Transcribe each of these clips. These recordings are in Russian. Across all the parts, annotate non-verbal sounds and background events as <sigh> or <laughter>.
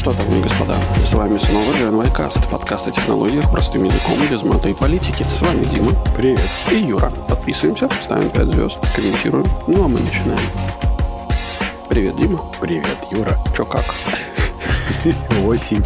что, и господа, с вами снова GNY Cast, подкаст о технологиях простым языком без мата и политики. С вами Дима. Привет. И Юра. Подписываемся, ставим 5 звезд, комментируем. Ну а мы начинаем. Привет, Дима. Привет, Юра. Чё как? <laughs> Осень.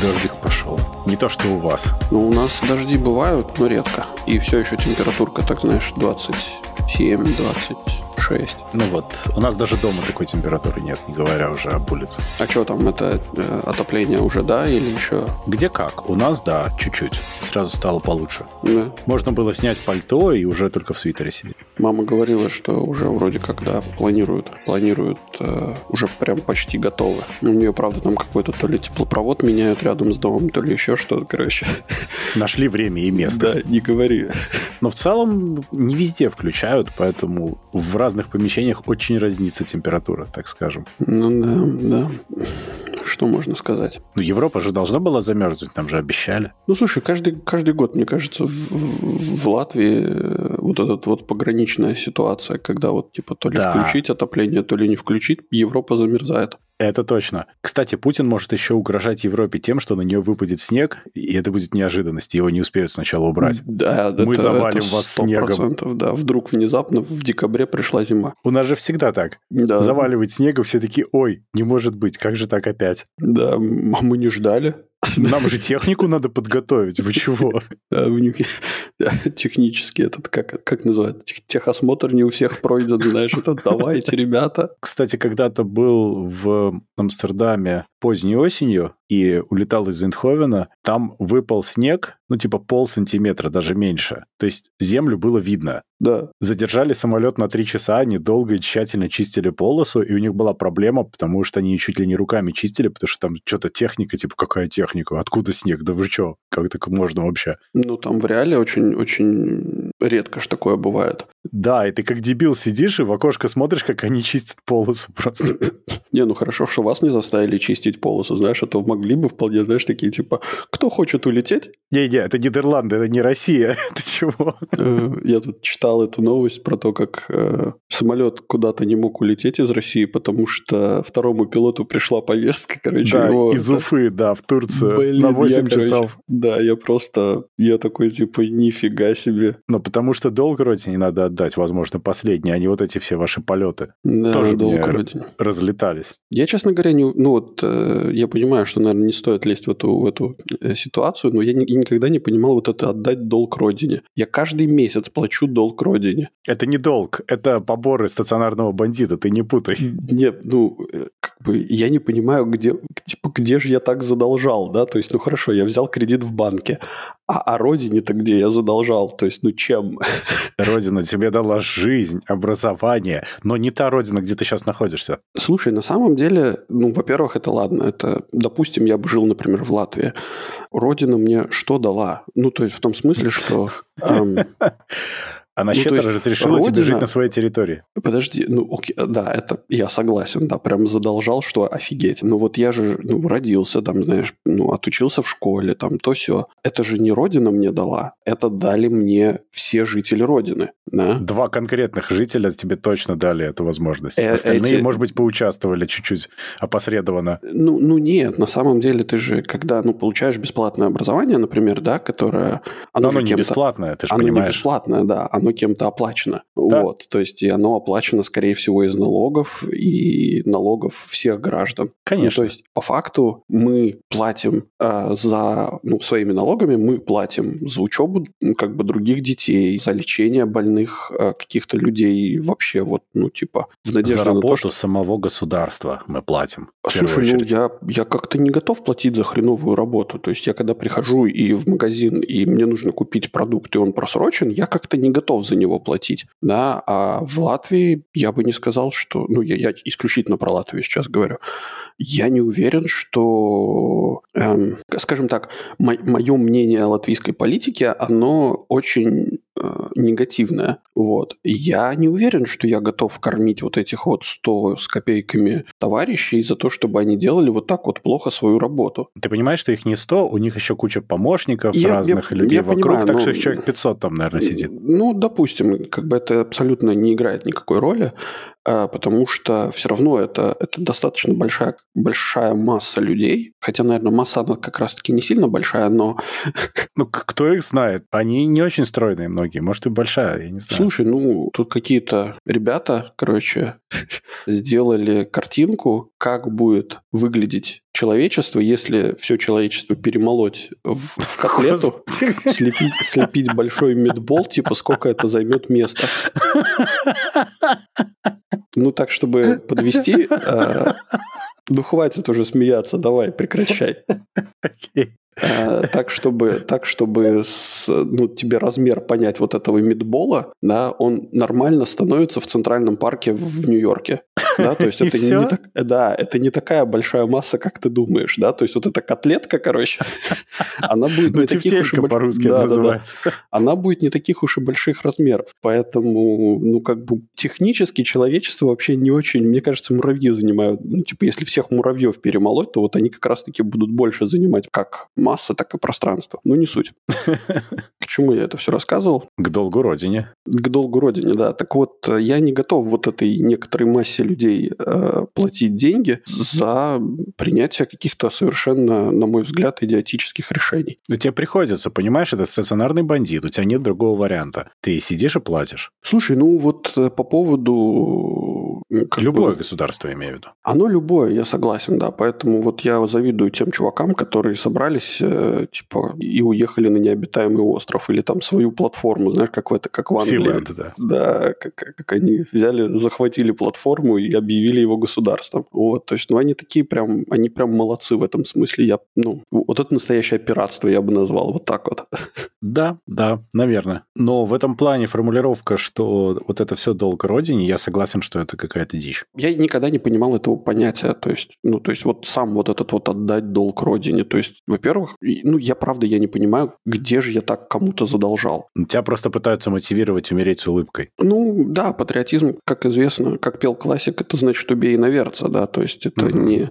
Дождик пошел. Не то, что у вас. Ну, у нас дожди бывают, но редко. И все еще температурка, так знаешь, 27, 20, 6. Ну вот, у нас даже дома такой температуры нет, не говоря уже об улице. А что там, это э, отопление уже, да, или еще? Где как? У нас, да, чуть-чуть. Сразу стало получше. Да. Можно было снять пальто и уже только в свитере сидеть. Мама говорила, что уже вроде как, да, планируют, планируют, э, уже прям почти готовы. У нее, правда, там какой-то то ли теплопровод меняют рядом с домом, то ли еще что-то, короче. Нашли время и место. Да, не говори. Но в целом не везде включают, поэтому в разных помещениях очень разнится температура, так скажем. Ну да, да. Что можно сказать? Ну, Европа же должна была замерзнуть, нам же обещали. Ну, слушай, каждый, каждый год, мне кажется, в, в Латвии э, вот эта вот пограничная ситуация, когда вот типа то ли Да. включить отопление, то ли не включить, Европа замерзает. Это точно. Кстати, Путин может еще угрожать Европе тем, что на нее выпадет снег, и это будет неожиданность, его не успеют сначала убрать. Да, Мы это- завалим это вас 100%, снегом. Да, вдруг внезапно в декабре пришла зима. У нас же всегда так. Да, Заваливать снегом, все такие, ой, не может быть, как же так опять? Да, м- а мы не ждали. <laughs> Нам же технику надо подготовить, вы чего? Да, у них да, технически этот, как, как называют, тех- техосмотр не у всех пройден, знаешь, это давайте, ребята. Кстати, когда-то был в Амстердаме поздней осенью и улетал из Эндховена, там выпал снег, ну типа пол сантиметра, даже меньше. То есть землю было видно. Да, Задержали самолет на три часа, они долго и тщательно чистили полосу, и у них была проблема, потому что они чуть ли не руками чистили, потому что там что-то техника, типа, какая техника? Откуда снег? Да вы что? Как так можно вообще? ну там в реале очень-очень редко ж такое бывает. Да, и ты как дебил сидишь и в окошко смотришь, как они чистят полосу просто. <coughs> Не, ну хорошо, что вас не заставили чистить полосу, знаешь, а то могли бы вполне, знаешь, такие типа, кто хочет улететь? Не-не, это Нидерланды, это не Россия. <laughs> Ты чего? Э, Я тут читал эту новость про то, как э, самолет куда-то не мог улететь из России, потому что второму пилоту пришла повестка, короче, Да, его... из Уфы, да, в Турцию Блин, на я, 8 короче, часов. Да, я просто, я такой, типа, нифига себе. Ну, потому что долг родине надо отдать, возможно, последний, а не вот эти все ваши полеты Да, Тоже долг мне- родине. разлетались. Я, честно говоря, не, ну вот, э, я понимаю, что, наверное, не стоит лезть в эту, в эту э, ситуацию, но я ни- никогда не понимал вот это отдать долг родине. Я каждый месяц плачу долг родине. Это не долг, это поборы стационарного бандита, ты не путай. Нет, ну, э, как бы я не понимаю, где, типа, где же я так задолжал, да? То есть, ну хорошо, я взял кредит в банке, а о родине-то где я задолжал? То есть, ну чем? Родина тебе дала жизнь, образование, но не та родина, где ты сейчас находишься. Слушай, на самом деле, ну, во-первых, это ладно. Это, допустим, я бы жил, например, в Латвии. Родина мне что дала? Ну, то есть в том смысле, что... эм, <laughs> Она Ну, то щедро есть разрешила тебе родина- жить на своей территории. Подожди, ну окей, да, это я согласен, да, прям задолжал, что офигеть. Но вот я же, ну, родился там, знаешь, ну, отучился в школе, там, то все. Это же не Родина мне дала, это дали мне все жители Родины, да. Два конкретных жителя тебе точно дали эту возможность. Э, Остальные, эти- может быть, поучаствовали чуть-чуть опосредованно. Ну, ну нет, на самом деле ты же, когда, ну, получаешь бесплатное образование, например, да, которое... Но же оно не бесплатное, ты же оно не понимаешь. бесплатное, да, оно кем-то оплачено. Да. Вот, то есть и оно оплачено, скорее всего, из налогов и налогов всех граждан. Конечно. Ну, то есть по факту мы платим э, за, ну, своими налогами мы платим за учебу ну, как бы других детей, за лечение больных э, каких-то людей вообще вот, ну, типа, в надежде За на то, работу что... самого государства мы платим. Слушай, ну я, я как-то не готов платить за хреновую работу. То есть я когда прихожу и в магазин, и мне нужно купить продукт, и он просрочен, я как-то не готов за него платить. Да? А в Латвии я бы не сказал, что... Ну, я, я исключительно про Латвию сейчас говорю. Я не уверен, что... эм, скажем так, мое мнение о латвийской политике, оно очень негативное. Вот. И Я не уверен, что я готов кормить вот этих вот 100 с копейками товарищей за то, чтобы они делали вот так вот плохо свою работу. Ты понимаешь, что их не 100, у них еще куча помощников Я- разных я- людей я вокруг, понимаю, так но- что их человек 500 там, наверное, сидит. Ну, допустим, как бы это абсолютно не играет никакой роли. а, потому что все равно это, это достаточно большая, большая масса людей, хотя, наверное, масса она как раз-таки не сильно большая, но... Ну, кто их знает? Они не очень стройные многие, может, и большая, я не знаю. Слушай, ну, тут какие-то ребята, короче, <laughs> сделали картинку, как будет выглядеть человечество, если все человечество перемолоть в, в <laughs> котлету, слепить, слепить большой медбол, типа сколько это займет места. Ну так, чтобы подвести, э, ну хватит уже смеяться, давай, прекращай. <laughs> Okay. Э, так, чтобы, так, чтобы с, ну, тебе размер понять вот этого мидбола, да, он нормально становится в Центральном парке в Нью-Йорке. Да, то есть <laughs> это не, не так, да, это не такая большая масса, как ты думаешь, да, то есть вот эта котлетка, короче, <laughs> она будет не таких уж по-русски да, называется. Да, да. Она будет не таких уж и больших размеров, поэтому, ну, как бы технически человечество вообще не очень, мне кажется, муравьи занимают, ну, типа, если всех муравьев перемолоть, то вот они как раз-таки будут больше занимать как масса, так и пространство. Ну, не суть. <laughs> К чему я это все рассказывал? К долгу Родине. К долгу Родине, да. Так вот, я не готов вот этой некоторой массе людей э, платить деньги за принятие каких-то совершенно, на мой взгляд, идиотических решений. Но тебе приходится, понимаешь, это стационарный бандит, у тебя нет другого варианта. Ты сидишь и платишь. Слушай, ну вот э, по поводу... Любое бы, государство, имею в виду. Оно любое, я согласен, да. Поэтому вот я завидую тем чувакам, которые собрались, э, типа, и уехали на необитаемый остров. Или там свою платформу, знаешь, как в это, как в Англии. Силанд, да. Да, как, как они взяли, захватили платформу и объявили его государством. Вот, то есть, ну, они такие прям, они прям молодцы в этом смысле. Я, ну, вот это настоящее пиратство я бы назвал вот так вот. Да, да, наверное. Но в этом плане формулировка, что вот это все долг родине, я согласен, что это какая-то дичь. Я никогда не понимал этого понятия. То есть, ну, то есть, вот сам вот этот вот отдать долг родине. То есть, во-первых, ну, я правда, я не понимаю, где же я так кому-то задолжал. Тебя просто пытаются мотивировать умереть с улыбкой. Ну, да, патриотизм, как известно, как пел классик, это значит убей наверца, да, то есть это угу. не...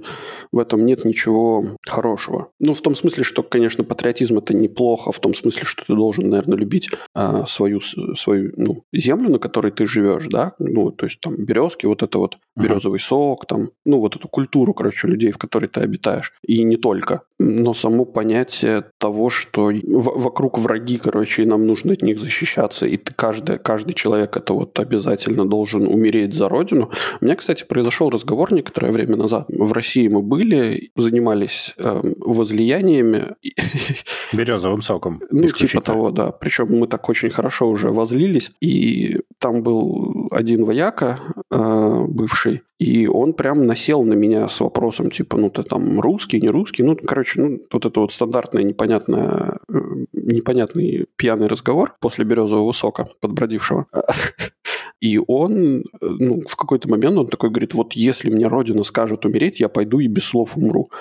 В этом нет ничего хорошего. Ну, в том смысле, что, конечно, патриотизм это неплохо, в том смысле, что ты должен, наверное, любить а, свою, свою ну, землю, на которой ты живешь, да, ну, то есть там березки, вот это вот березовый сок, там, ну, вот эту культуру, короче, людей, в которой ты обитаешь. И не только. Но само понятие того, что вокруг враги, короче, и нам нужно от них защищаться, и ты, каждый, каждый человек это вот обязательно должен умереть за родину. У меня, кстати, произошел разговор некоторое время назад. В России мы были, занимались э, возлияниями. <laughs> Березовым соком. Ну, типа того, да. Причем мы так очень хорошо уже возлились, и там был один вояка, э, бывший, и он прям насел на меня с вопросом, типа, ну, ты там русский, не русский. Ну, короче, ну, вот это вот стандартный непонятный, э, непонятный пьяный разговор после березового сока подбродившего. И он, ну, в какой-то момент он такой говорит, вот если мне Родина скажет умереть, я пойду и без слов умру.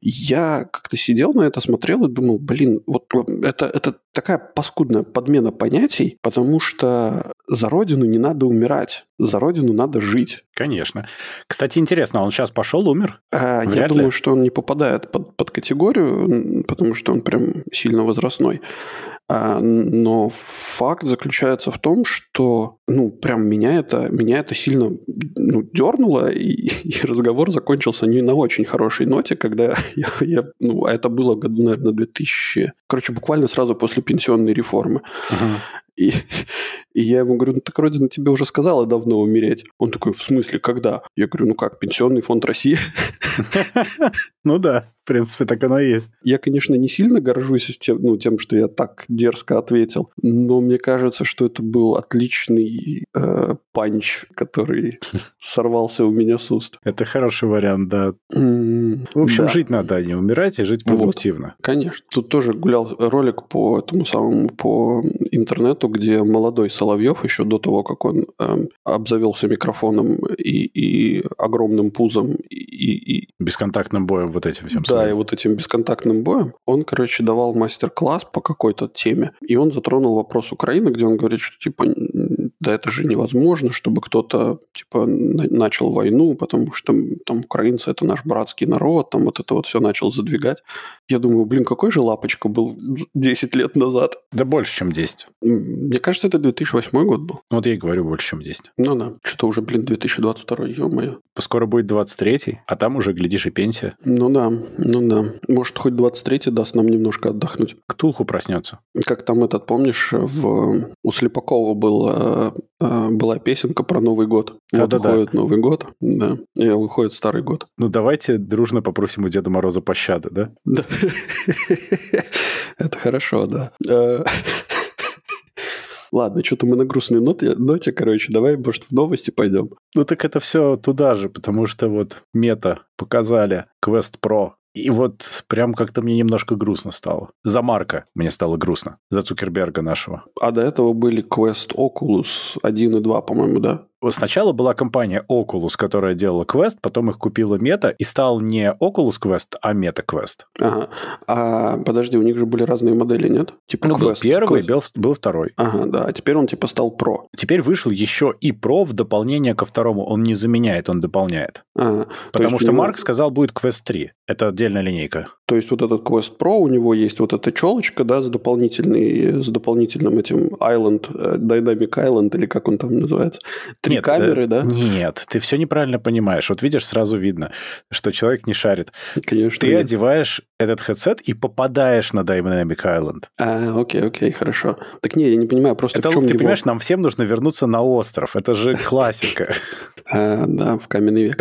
Я как-то сидел на это, смотрел и думал, блин, вот это, это такая паскудная подмена понятий, потому что за Родину не надо умирать, за Родину надо жить. Конечно. Кстати, интересно, он сейчас пошел, умер? А, я думаю, ли? что он не попадает под, под категорию, потому что он прям сильно возрастной. А, но факт заключается в том, что, ну, прям меня это, меня это сильно ну, дернуло, и, <laughs> и разговор закончился не на очень хорошей ноте, когда <laughs> я, я ну, а это было году, наверное, 2000... Короче, буквально сразу после пенсионной реформы. Uh-huh. И, <laughs> и я ему говорю, ну так Родина тебе уже сказала давно умереть. Он такой, в смысле, когда? Я говорю, ну как, Пенсионный фонд России? <laughs> <laughs> Ну да, в принципе, так оно и есть. Я, конечно, не сильно горжусь тем, ну, тем, что я так дерзко ответил, но мне кажется, что это был отличный э, панч, который сорвался у меня с уст. Это хороший вариант, да. В общем, жить надо, а не умирать, и жить продуктивно. конечно. Тут тоже гулял ролик по этому самому, по интернету, где молодой Соловьев еще до того, как он э, обзавелся микрофоном и, и огромным пузом и, и Бесконтактным боем вот этим всем. Да, и вот этим бесконтактным боем. Он, короче, давал мастер-класс по какой-то теме. И он затронул вопрос Украины, где он говорит, что, типа, да это же невозможно, чтобы кто-то, типа, начал войну, потому что там украинцы – это наш братский народ, там вот это вот все начал задвигать. Я думаю, блин, какой же лапочка был 10 лет назад? Да больше, чем 10. Мне кажется, это 2008 год был. Вот я и говорю, больше, чем 10. Ну да, что-то уже, блин, 2022, ё-моё. Скоро будет 23-й, а там уже, глядишь, и пенсия. Ну да, ну да. Может, хоть 23-й даст нам немножко отдохнуть. Ктулху проснется. Как там этот, помнишь, в... у Слепакова был, э, э, была песенка про Новый год. Да, вот да, выходит Новый год, да, и выходит Старый год. Ну давайте дружно попросим у Деда Мороза пощады, да? Да. <laughs> Это хорошо, да. <laughs> Ладно, что-то мы на грустной ноте, ноте, короче, давай, может, в новости пойдем. Ну так это все туда же, потому что вот мета показали Quest Pro. И вот прям как-то мне немножко грустно стало. За Марка мне стало грустно. За Цукерберга нашего. А до этого были Quest Oculus 1 и 2, по-моему, да? Сначала была компания Oculus, которая делала Quest, потом их купила Meta, и стал не Oculus Quest, а Meta Quest. Ага. А подожди, у них же были разные модели, нет? Типа ну, Quest, был первый, Quest. Был, был второй. Ага, да. А теперь он типа стал Pro. Теперь вышел еще и Pro в дополнение ко второму. Он не заменяет, он дополняет. Ага. Потому что него... Марк сказал, будет Quest 3. Это отдельная линейка. То есть вот этот Quest Pro, у него есть вот эта челочка, да, с дополнительный, с дополнительным этим Island, э, Dynamic Island, или как он там называется. Три Нет, камеры, э, да? Нет, ты все неправильно понимаешь. Вот видишь, сразу видно, что человек не шарит. Конечно. Ты нет. одеваешь этот headset и попадаешь на Dynamic Island. А, окей, окей, хорошо. Так не, я не понимаю, просто Это, в чем ты его... понимаешь, нам всем нужно вернуться на остров. Это же <laughs> классика. А, да, в каменный век.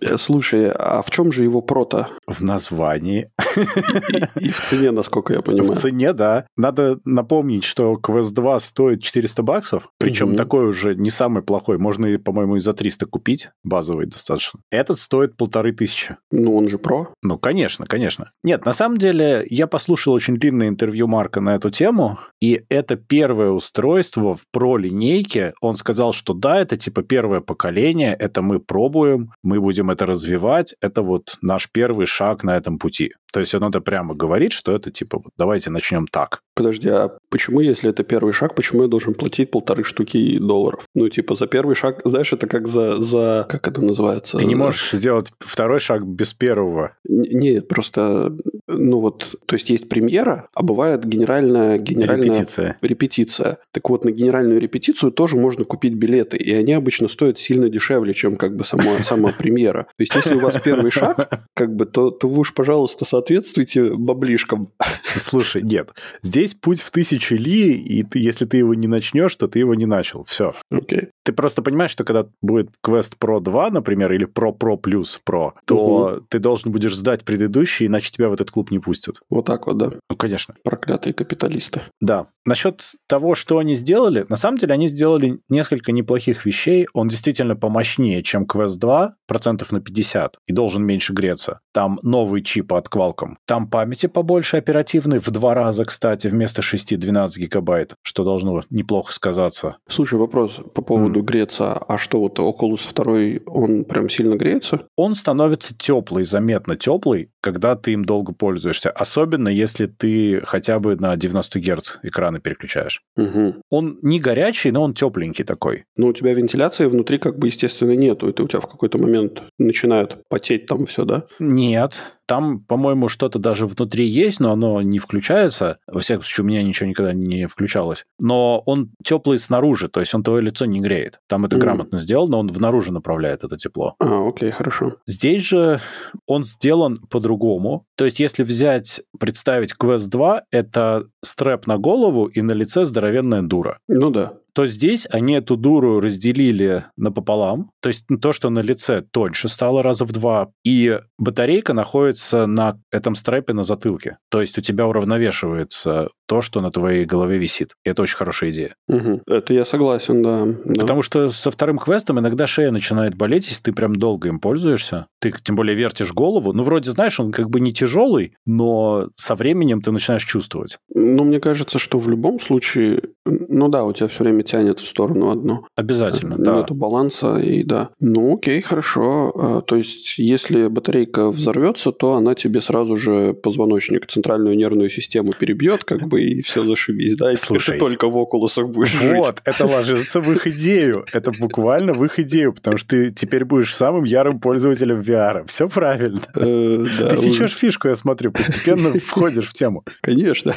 Э, Слушай, а в чем же его прото? В названии. И, и в цене, насколько я понимаю. В цене, да. Надо напомнить, что Quest 2 стоит 400 баксов, причем такой уже не самый плохой. Можно, и, по-моему, и за 300 купить, базовый достаточно. Этот стоит полторы тысячи. Ну, он же про. Ну, конечно, конечно. Нет, на самом деле, я послушал очень длинное интервью Марка на эту тему, и это первое устройство в про-линейке. Он сказал, что да, это типа первое поколение, это мы пробуем, мы будем это развивать, это вот наш первый шаг на этом пути. То есть он это прямо говорит, что это типа, давайте начнем так. Подожди, а почему, если это первый шаг, почему я должен платить полторы штуки долларов? Ну, типа, за первый шаг, знаешь, это как за... за как это называется? Ты не можешь сделать второй шаг без первого. Нет, просто, ну вот, то есть есть премьера, а бывает генеральная... генеральная Репетиция. репетиция. Так вот, на генеральную репетицию тоже можно купить билеты, и они обычно стоят сильно дешевле, чем как бы сама, сама премьера. То есть, если у вас первый шаг, <laughs> как бы, то, то вы уж, пожалуйста, соответствуйте баблишкам. Слушай, нет. Здесь путь в тысячу ли, и ты, если ты его не начнешь, то ты его не начал. Все. Окей. Ты просто понимаешь, что когда будет Quest Pro 2, например, или Pro Pro Plus Pro, то ты должен будешь сдать предыдущий, иначе тебя в этот клуб не пустят. Вот так вот, да. Ну, конечно. Проклятые капиталисты. Да. Насчет того, что они сделали, на самом деле они сделали несколько неплохих вещей. Он действительно помощнее, чем Quest 2, процентов на 50, и должен меньше греться. Там новый чип от Qualcomm. Там памяти побольше оперативной, в два раза, кстати, вместо 6 12 гигабайт, что должно неплохо сказаться. Слушай, вопрос по поводу М. греться. А что вот Oculus 2, он прям сильно греется? Он становится теплый, заметно теплый, когда ты им долго пользуешься. Особенно, если ты хотя бы на 90 Гц экраны переключаешь. Угу. Он не горячий, но он тепленький такой. Но у тебя вентиляции внутри как бы, естественно, нету. Это у тебя в какой-то момент начинает потеть там все, да? Нет. Там, по-моему, что-то даже внутри есть, но оно не включается. Во всяком случае, у меня ничего никогда не включалось. Но он теплый снаружи, то есть он твое лицо не греет. Там это Мгм. грамотно сделано, он внаружи направляет это тепло. А, окей, хорошо. Здесь же он сделан по-другому. То есть, если взять, представить Quest 2, это стрэп на голову и на лице здоровенная дура Ну да. То здесь они эту дуру разделили напополам. То есть то, что на лице тоньше стало раза в два, и батарейка находится на этом стрэпе на затылке. То есть у тебя уравновешивается то, что на твоей голове висит. И это очень хорошая идея. Мгм. Это я согласен, да. да. Потому что со вторым квестом иногда шея начинает болеть, если ты прям долго им пользуешься. Ты тем более вертишь голову. Ну, вроде, знаешь, он как бы не тяжелый, но со временем ты начинаешь чувствовать. Ну, мне кажется, что в любом случае Ну да, у тебя все время тянет в сторону одно. Обязательно, да. Нету баланса, и да. Ну окей, хорошо. А, то есть, если батарейка взорвется, то она тебе сразу же позвоночник, центральную нервную систему перебьет, как бы, и все зашибись, да? И Слушай, ты только в окулусах будешь Вот, жить. это ложится в их идею. Это буквально в их идею, потому что ты теперь будешь самым ярым пользователем VR. Все правильно. Э, Ты вот, сечешь фишку, я смотрю, постепенно входишь в тему. Конечно.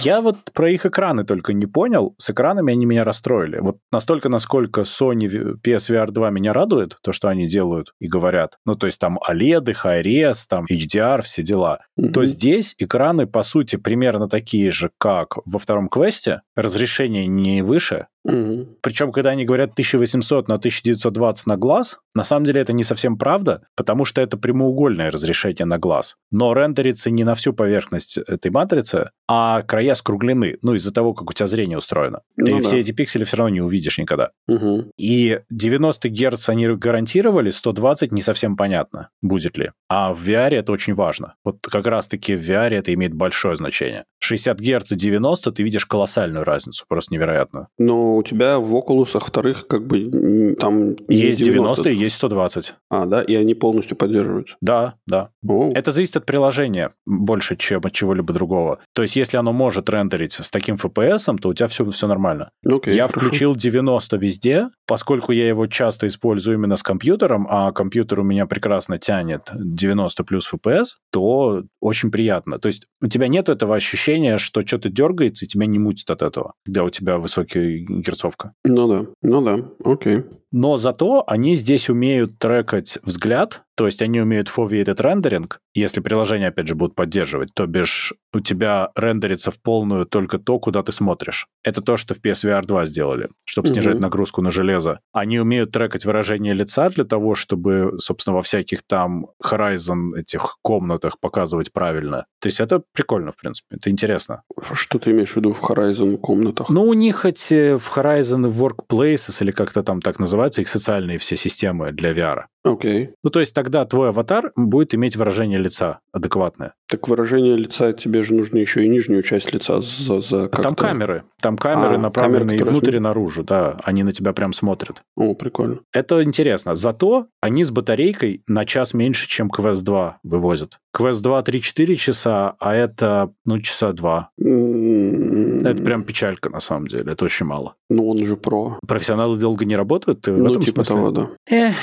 Я вот про их экраны только не понял. С экранами они меня расстроили. Вот настолько, насколько Sony PSVR 2 меня радует, то, что они делают и говорят. Ну, то есть там OLED, High-Res, там HDR, все дела. То Мгм. здесь экраны, по сути, примерно такие же, как во втором квесте. Разрешение не выше. Мгм. Причем, когда они говорят 1800 на 1920 на глаз, на самом деле это не совсем правда, потому что это прямоугольное разрешение на глаз. Но рендерится не на всю поверхность этой матрицы, а края скруглены, ну, из-за того, как у тебя зрение устроено. Ты Ну да. все эти пиксели все равно не увидишь никогда. Мгм. И 90 Гц они гарантировали, 120 не совсем понятно, будет ли. А в VR это очень важно. Вот как раз-таки в VR это имеет большое значение. 60 Гц и 90 ты видишь колоссальную разницу, просто невероятную. Но у тебя в окулусах вторых как бы там Есть 90 и есть 120. А, да, и они полностью поддерживаются. Да, да. О, Это зависит от приложения больше, чем от чего-либо другого. То есть, если оно может рендерить с таким FPS, то у тебя все, все нормально. окей, я хорошо. включил 90 везде, поскольку я его часто использую именно с компьютером, а компьютер у меня прекрасно тянет 90 плюс FPS, то очень приятно. То есть у тебя нет этого ощущения, что что-то дергается, и тебя не мутит от этого, когда у тебя высокая герцовка. Ну да, ну да, окей. Но зато они здесь умеют трекать взгляд, то есть они умеют foveated rendering, если приложение, опять же, будут поддерживать, то бишь у тебя рендерится в полную только то, куда ты смотришь. Это то, что в PSVR 2 сделали, чтобы Мгм. снижать нагрузку на железо. Они умеют трекать выражение лица для того, чтобы, собственно, во всяких там Horizon этих комнатах показывать правильно. То есть это прикольно, в принципе, это интересно. Что ты имеешь в виду в Horizon комнатах? Ну, у них эти в Horizon Workplaces, или как-то там так называется, их социальные все системы для VR. Окей. Ну, то есть тогда твой аватар будет иметь выражение лица адекватное. Так выражение лица тебе же нужно еще и нижнюю часть лица за, за как Там камеры. Там камеры А, направлены камеры, и внутрь, и наружу, да. Они на тебя прям смотрят. О, прикольно. Это интересно. Зато они с батарейкой на час меньше, чем Quest 2 вывозят. Quest 2 3-4 часа, а это, ну, часа 2. М, Это прям печалька, на самом деле. Это очень мало. Ну, он же про. Профессионалы долго не работают? Ты в Ну, этом типа смысле? того, да. Эх,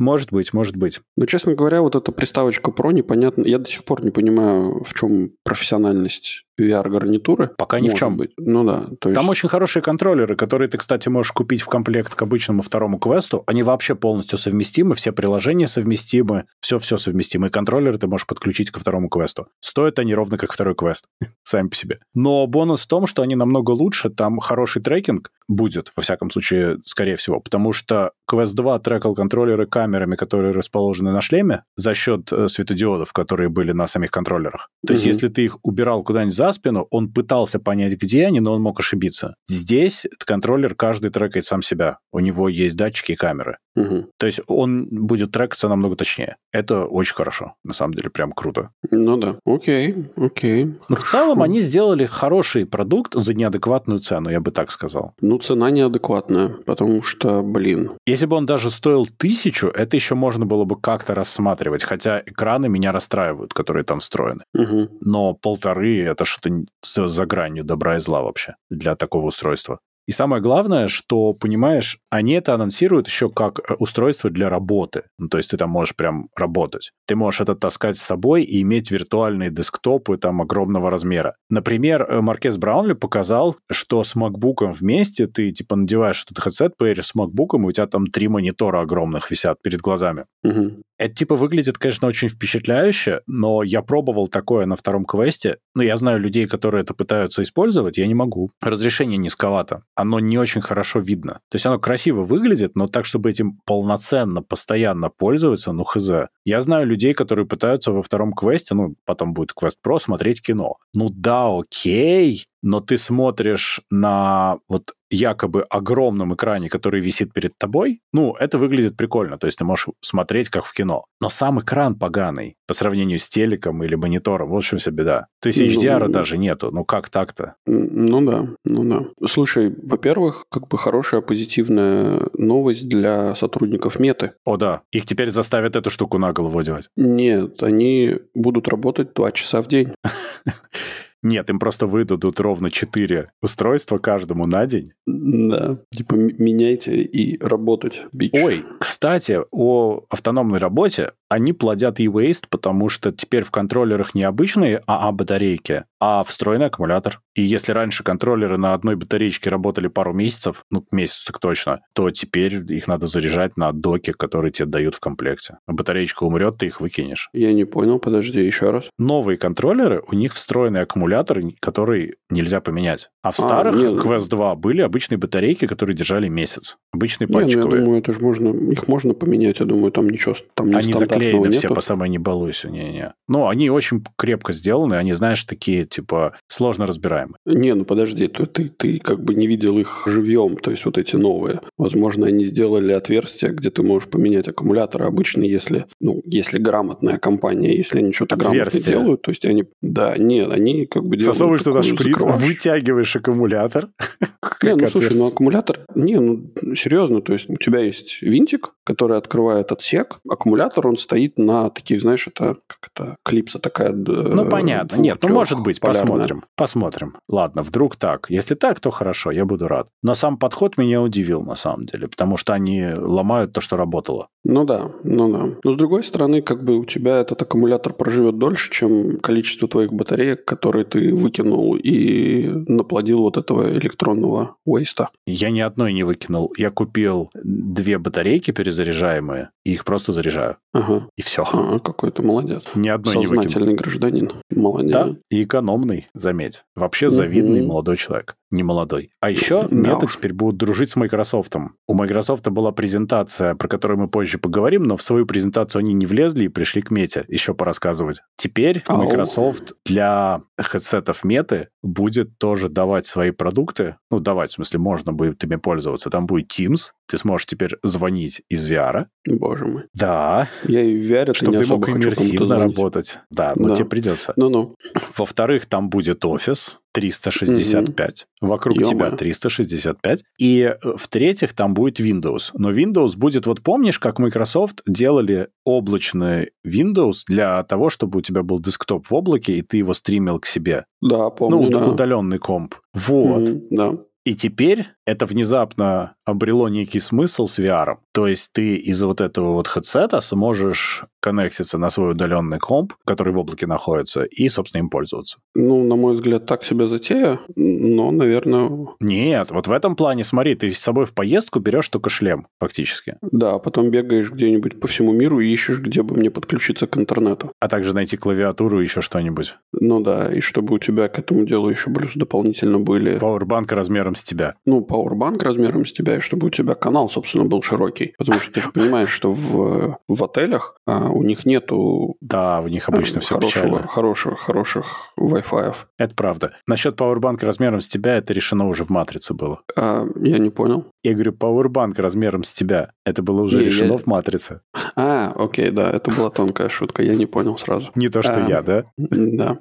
может быть, может быть. Но, честно говоря, вот эта приставочка про непонятно. Я до сих пор не понимаю, в чем профессиональность VR-гарнитуры. Пока ни в чем. быть. Ну да. То есть... Там очень хорошие контроллеры, которые ты, кстати, можешь купить в комплект к обычному второму квесту. Они вообще полностью совместимы, все приложения совместимы, все-все совместимы. И контроллеры ты можешь подключить ко второму квесту. Стоят они ровно как второй квест, <laughs> сами по себе. Но бонус в том, что они намного лучше, там хороший трекинг будет, во всяком случае, скорее всего, потому что Quest 2 трекал контроллеры камерами, которые расположены на шлеме, за счет э, светодиодов, которые были на самих контроллерах. То есть, Мгм. если ты их убирал куда-нибудь за спину, он пытался понять, где они, но он мог ошибиться. Здесь контроллер каждый трекает сам себя. У него есть датчики и камеры. Мгм. То есть он будет трекаться намного точнее. Это очень хорошо. На самом деле, прям круто. Ну да. Окей, окей. Но в целом они сделали хороший продукт за неадекватную цену, я бы так сказал. Ну, цена неадекватная, потому что, блин, Если бы он даже стоил тысячу, это еще можно было бы как-то рассматривать, хотя экраны меня расстраивают, которые там встроены. Мгм. Но полторы — это что-то за, за гранью добра и зла вообще для такого устройства. И самое главное, что, понимаешь, они это анонсируют еще как э, устройство для работы. Ну, то есть ты там можешь прям работать. Ты можешь это таскать с собой и иметь виртуальные десктопы там огромного размера. Например, э, Маркес Браунли показал, что с MacBook вместе ты типа надеваешь этот headset, поедешь с MacBook, и у тебя там три монитора огромных висят перед глазами. Мгм. Это типа выглядит, конечно, очень впечатляюще, но я пробовал такое на втором квесте. Ну, я знаю людей, которые это пытаются использовать, я не могу. Разрешение низковато. Оно не очень хорошо видно. То есть оно красиво выглядит, но так, чтобы этим полноценно, постоянно пользоваться, ну, хз. Я знаю людей, которые пытаются во втором квесте, ну, потом будет квест про, смотреть кино. Ну да, окей, но ты смотришь на вот якобы огромном экране, который висит перед тобой, ну, это выглядит прикольно, то есть ты можешь смотреть как в кино. Но сам экран поганый по сравнению с телеком или монитором, в общем, вся беда. То есть HDR ну, даже нету, ну как так-то? Ну да, ну да. Слушай, во-первых, как бы хорошая позитивная новость для сотрудников Меты. О да, их теперь заставят эту штуку на голову одевать. Нет, они будут работать два часа в день. <laughs> Нет, им просто выдадут ровно 4 устройства каждому на день. Да, типа меняйте и работать, бич. Ой, кстати, о автономной работе они плодят e-waste, потому что теперь в контроллерах не обычные АА-батарейки, а встроенный аккумулятор. И если раньше контроллеры на одной батареечке работали пару месяцев, ну, месяц так точно, то теперь их надо заряжать на доке, которые тебе дают в комплекте. Батареечка умрет, ты их выкинешь. Я не понял, подожди, еще раз. Новые контроллеры, у них встроенный аккумулятор, который нельзя поменять. А в а, старых нет. Quest 2 были обычные батарейки, которые держали месяц. Обычные пальчиковые. Не, ну, я думаю, это же можно, их можно поменять, я думаю, там ничего, там не Они заклеены все по самой не балуйся, не-не. Ну, они очень крепко сделаны, они, знаешь, такие, типа, сложно разбираемые. Не, ну подожди, ты, ты, ты как бы не видел их живьем, то есть вот эти новые. Возможно, они сделали отверстие, где ты можешь поменять аккумулятор. Обычно, если, ну, если грамотная компания, если они что-то грамотно делают, то есть они, да, нет, они как бы делают... Засовываешь туда шприц, закрываешь. вытягиваешь аккумулятор. <laughs> Не, ну слушай, ну аккумулятор, не, ну серьезно, то есть у тебя есть винтик, который открывает отсек, аккумулятор, он стоит на таких, знаешь, это как это клипса такая. Ну понятно, нет, ну может быть, полярная. посмотрим, посмотрим. Ладно, вдруг так. Если так, то хорошо, я буду рад. Но сам подход меня удивил на самом деле, потому что они ломают то, что работало. Ну да, ну да. Но с другой стороны, как бы у тебя этот аккумулятор проживет дольше, чем количество твоих батареек, которые ты выкинул и наплодил вот этого электронного уэйста. Я ни одной не выкинул. Я купил две батарейки перезаряжаемые, и их просто заряжаю. Ага. И все. Ага, какой ты молодец. Ни одной не выкинул. Гражданин. Молодец. Да, и экономный, заметь. Вообще завидный угу. молодой человек. Не молодой. А еще да. Мета теперь будут дружить с Microsoft. У Microsoft была презентация, про которую мы позже поговорим, но в свою презентацию они не влезли и пришли к Мете еще порассказывать. Теперь Ау. Microsoft для хедсетов Меты будет тоже давать свои продукты. Ну, давать, в смысле, можно будет ими пользоваться. Там будет Teams, ты сможешь теперь звонить из VR. Боже мой. Да. Я и в VR Чтобы ты мог иммерсивно работать. Да, но да. тебе придется. Ну-ну. Во-вторых, там будет офис 365. Угу. Вокруг Ё тебя 365. И э, в-третьих, там будет Windows. Но Windows будет... Вот помнишь, как Microsoft делали облачный Windows для того, чтобы у тебя был десктоп в облаке, и ты его стримил к себе? Да, помню, Ну, да. удаленный комп. Вот. Угу, да. И теперь это внезапно обрело некий смысл с VR. То есть ты из-за вот этого вот хедсета сможешь коннектиться на свой удаленный комп, который в облаке находится, и, собственно, им пользоваться. Ну, на мой взгляд, так себе затея, но, наверное... Нет, вот в этом плане, смотри, ты с собой в поездку берешь только шлем, фактически. Да, потом бегаешь где-нибудь по всему миру и ищешь, где бы мне подключиться к интернету. А также найти клавиатуру и еще что-нибудь. Ну да, и чтобы у тебя к этому делу еще плюс дополнительно были... Пауэрбанк размером с тебя. Ну, пауэрбанк размером с тебя, и чтобы у тебя канал, собственно, был широкий. Потому что ты же понимаешь, что в, в отелях а, у них нету... Да, у них обычно все хорошего. Хороших, хороших Wi-Fi. Это правда. Насчет пауэрбанка размером с тебя это решено уже в «Матрице» было. А, я не понял. Я говорю, пауэрбанк размером с тебя. Это было уже не, решено я... в «Матрице». А, окей, да, это была тонкая шутка. Я не понял сразу. Не то, что а, я, да? Да.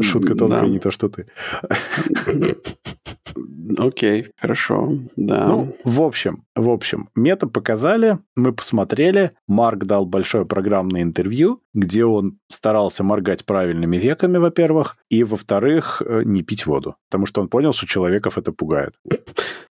Шутка тонкая, не то, что ты. <laughs> Окей, хорошо, да. Ну, в общем, в общем, мета показали, мы посмотрели, Марк дал большое программное интервью, где он старался моргать правильными веками, во-первых, и, во-вторых, э, не пить воду, потому что он понял, что человеков это пугает.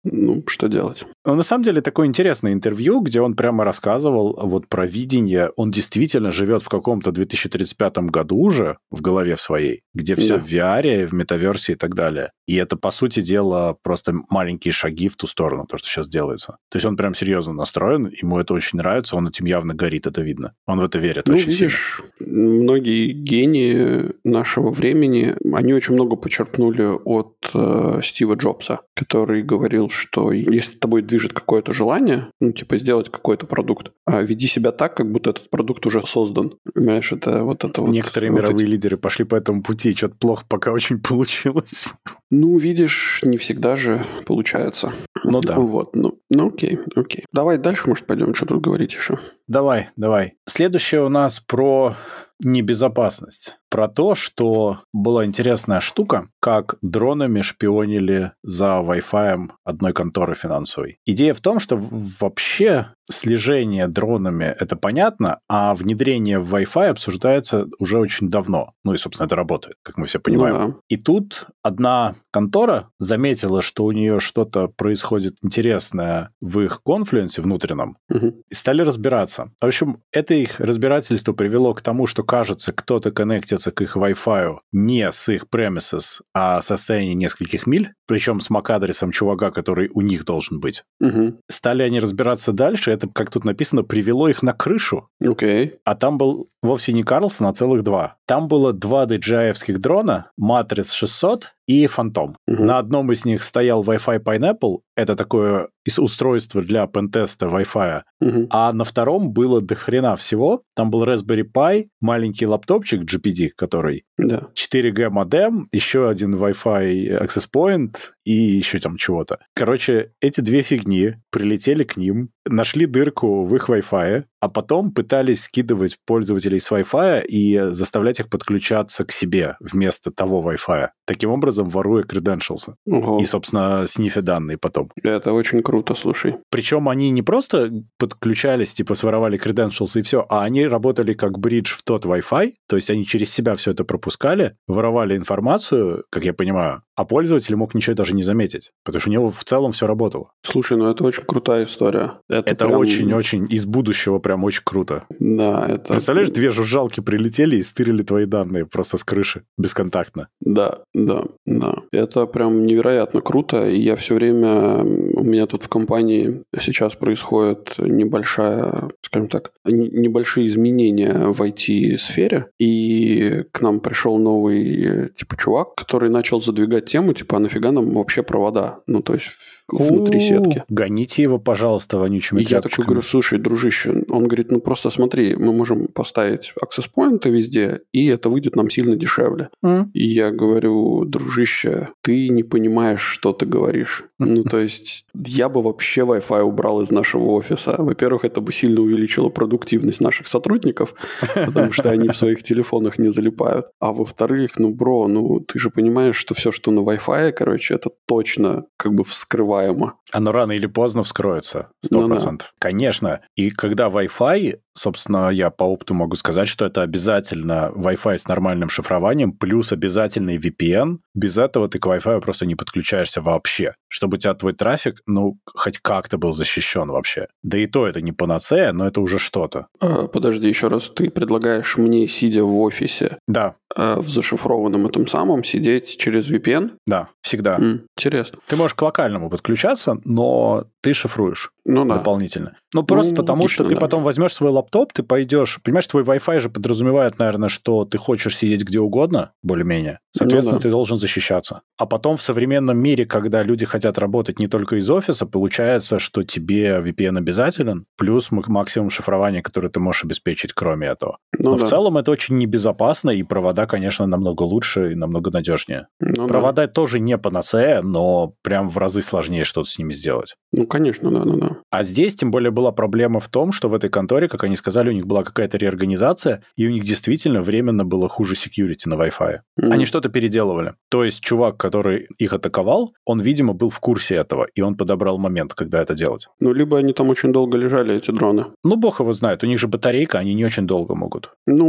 Ну, что делать? Ну, на самом деле, такое интересное интервью, где он прямо рассказывал вот про видение. Он действительно живет в каком-то 2035 году уже, в голове в своей, где все да. в VR, в метаверсии и так далее. И это, по сути дела, просто маленькие шаги в ту сторону, то, что сейчас делается. То есть он прям серьезно настроен, ему это очень нравится, он этим явно горит, это видно. Он в это верит ну, очень видишь, сильно. многие гении нашего времени, они очень много почерпнули от э, Стива Джобса, который говорил, что если тобой движет какое-то желание, ну, типа сделать какой-то продукт, а веди себя так, как будто этот продукт уже создан. Понимаешь, это вот это вот... Некоторые вот мировые эти... лидеры пошли по этому пути, что-то плохо пока очень <laughs> получилось. Ну, видишь, не всегда же получается. Ну да. Вот, ну, ну окей, окей. Давай дальше, может, пойдем, что тут говорить еще. Давай, давай. Следующее у нас про небезопасность. Про то, что была интересная штука, как дронами шпионили за Wi-Fi одной конторы финансовой. Идея в том, что вообще слежение дронами — это понятно, а внедрение в Wi-Fi обсуждается уже очень давно. Ну и, собственно, это работает, как мы все понимаем. Ну, да. И тут одна контора заметила, что у нее что-то происходит интересное в их конфлюенсе внутреннем, угу. и стали разбираться. В общем, это их разбирательство привело к тому, что, кажется, кто-то коннектится к их Wi-Fi не с их premises, а с расстояния нескольких миль, причем с MAC-адресом чувака, который у них должен быть. Угу. Стали они разбираться дальше, это, как тут написано, привело их на крышу. Окей. Okay. А там был вовсе не Карлсон, а целых два. Там было два DJI-евских дрона, Matrix 600 и Phantom. Угу. На одном из них стоял Wi-Fi Pineapple, это такое устройство для пентеста Wi-Fi, угу. а на втором было до хрена всего. Там был Raspberry Pi, маленький лаптопчик GPD, который да. 4G модем, еще один Wi-Fi access point и еще там чего-то. Короче, эти две фигни прилетели к ним, нашли дырку в их Wi-Fi, а потом пытались скидывать пользователей с Wi-Fi и заставлять их подключаться к себе вместо того Wi-Fi. Таким образом, воруя credentials. Ого. И, собственно, снифя данные потом. Это очень круто, слушай. Причем они не просто подключались, типа своровали credentials и все, а они работали как бридж в тот Wi-Fi, то есть они через себя все это пропускали, воровали информацию, как я понимаю, а пользователь мог ничего даже не заметить, потому что у него в целом все работало. Слушай, ну это очень крутая история. Это очень-очень прям... из будущего прям очень круто. Да, это... Представляешь, две жужжалки прилетели и стырили твои данные просто с крыши, бесконтактно. Да, да, да. Это прям невероятно круто, и я все время... У меня тут в компании сейчас происходит небольшая, скажем так, небольшие изменения в IT-сфере, и к нам пришел новый, типа, чувак, который начал задвигать тему, типа, а нафига нам вообще провода? Ну, то есть внутри сетки. Гоните его, пожалуйста, вонючими Я такой говорю, слушай, дружище, он говорит, ну просто смотри, мы можем поставить access point везде, и это выйдет нам сильно дешевле. И я говорю, дружище, ты не понимаешь, что ты говоришь. Ну, <laughs> то есть я бы вообще Wi-Fi убрал из нашего офиса. Во-первых, это бы сильно увеличило продуктивность наших сотрудников, потому что они в <laughs> своих телефонах не залипают. А во-вторых, ну, бро, ну, ты же понимаешь, что все, что на Wi-Fi, короче, это точно как бы lá uma Оно рано или поздно вскроется, сто ну процентов. Ну, Конечно. И когда Wi-Fi собственно, я по опыту могу сказать, что это обязательно Wi-Fi с нормальным шифрованием, плюс обязательный VPN. Без этого ты к Wi-Fi просто не подключаешься вообще. Чтобы у тебя твой трафик, ну, хоть как-то был защищен вообще. Да и то это не панацея, но это уже что-то. А, подожди, еще раз. Ты предлагаешь мне, сидя в офисе, да. а, в зашифрованном этом самом, сидеть через VPN? Да, всегда. М, интересно. Ты можешь к локальному подключаться, но ты шифруешь ну, да. дополнительно. Ну, просто ну, потому, логично, что ты да. потом возьмешь свой лаптоп, ты пойдешь... Понимаешь, твой Wi-Fi же подразумевает, наверное, что ты хочешь сидеть где угодно, более-менее. Соответственно, ну, да. ты должен защищаться. А потом в современном мире, когда люди хотят работать не только из офиса, получается, что тебе VPN обязателен, плюс максимум шифрования, который ты можешь обеспечить, кроме этого. Ну, Но да. в целом это очень небезопасно, и провода, конечно, намного лучше и намного надежнее. Ну, провода да. тоже не панацея, но прям в разы сложнее что-то с ними сделать. Ну, конечно, да, да, да. А здесь, тем более, была проблема в том, что в этой конторе, как они сказали, у них была какая-то реорганизация, и у них действительно временно было хуже security на Wi-Fi. Mm. Они что-то переделывали. То есть чувак, который их атаковал, он, видимо, был в курсе этого, и он подобрал момент, когда это делать. Ну, либо они там очень долго лежали, эти дроны. Ну, бог его знает. У них же батарейка, они не очень долго могут. Ну,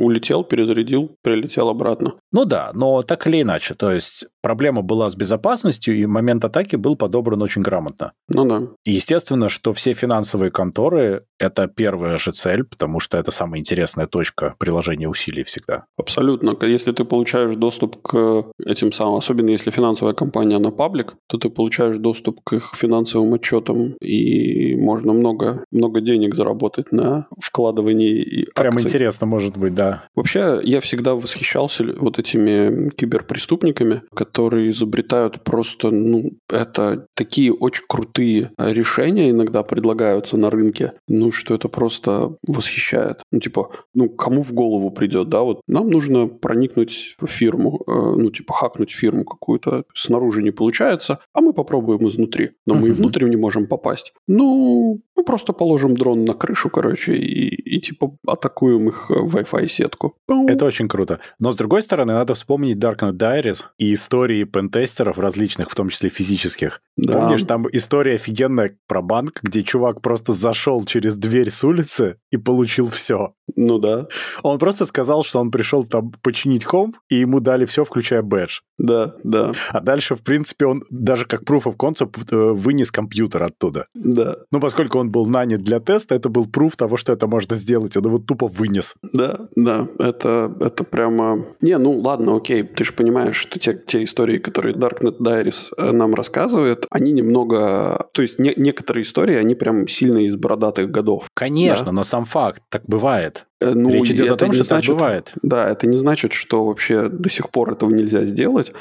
улетел, перезарядил, прилетел обратно. Ну да, но так или иначе. То есть проблема была с безопасностью, и момент атаки был подобран очень грамотно. Ну да. И, естественно, естественно, что все финансовые конторы — это первая же цель, потому что это самая интересная точка приложения усилий всегда. Абсолютно. Если ты получаешь доступ к этим самым, особенно если финансовая компания на паблик, то ты получаешь доступ к их финансовым отчетам, и можно много, много денег заработать на вкладывании Прям интересно, может быть, да. Вообще, я всегда восхищался вот этими киберпреступниками, которые изобретают просто, ну, это такие очень крутые решения иногда предлагаются на рынке, ну, что это просто восхищает. Ну, типа, ну, кому в голову придет, да, вот нам нужно проникнуть в фирму, э, ну, типа, хакнуть фирму какую-то, снаружи не получается, а мы попробуем изнутри, но мы и внутрь не можем попасть. Ну, мы просто положим дрон на крышу, короче, и, и типа атакуем их Wi-Fi сетку. Это очень круто. Но с другой стороны, надо вспомнить Darknet Diaries и истории пентестеров различных, в том числе физических. Да. Помнишь, там история офигенная про банк, где чувак просто зашел через дверь с улицы и получил все. Ну да. Он просто сказал, что он пришел там починить комп, и ему дали все, включая бэдж. Да, да. А дальше, в принципе, он даже как proof of concept э, вынес компьютер оттуда. Да. Ну, поскольку он был нанят для теста, это был пруф того, что это можно сделать. Он его тупо вынес. Да, да. Это, это прямо... Не, ну ладно, окей. Ты же понимаешь, что те, те истории, которые Darknet Diaries э, нам рассказывает, они немного... То есть не, некоторые истории, они прям сильно из бородатых годов. Конечно, да? но сам факт, так бывает. Э, ну, Речь идет о том, что значит, так бывает. Да, это не значит, что вообще до сих пор этого нельзя сделать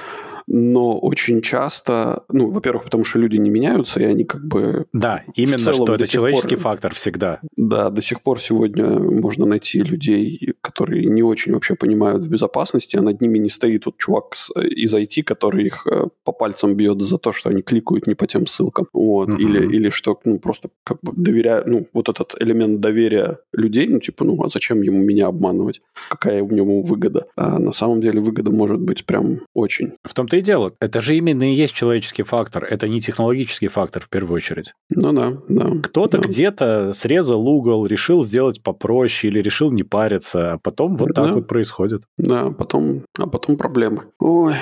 но очень часто, ну, во-первых, потому что люди не меняются, и они как бы... Да, именно что это человеческий пор, фактор всегда. Да, до сих пор сегодня можно найти людей, которые не очень вообще понимают в безопасности, а над ними не стоит вот чувак из IT, который их э, по пальцам бьет за то, что они кликают не по тем ссылкам. Вот. Mm-hmm. Или, или что, ну, просто как бы доверяя, ну, вот этот элемент доверия людей, ну, типа, ну, а зачем ему меня обманывать? Какая у него выгода? А на самом деле выгода может быть прям очень. В том-то и дело. Это же именно и есть человеческий фактор. Это не технологический фактор в первую очередь. Ну да, да. Кто-то да. где-то срезал угол, решил сделать попроще или решил не париться, а потом вот так вот происходит. Да, потом, а потом проблемы. Ой,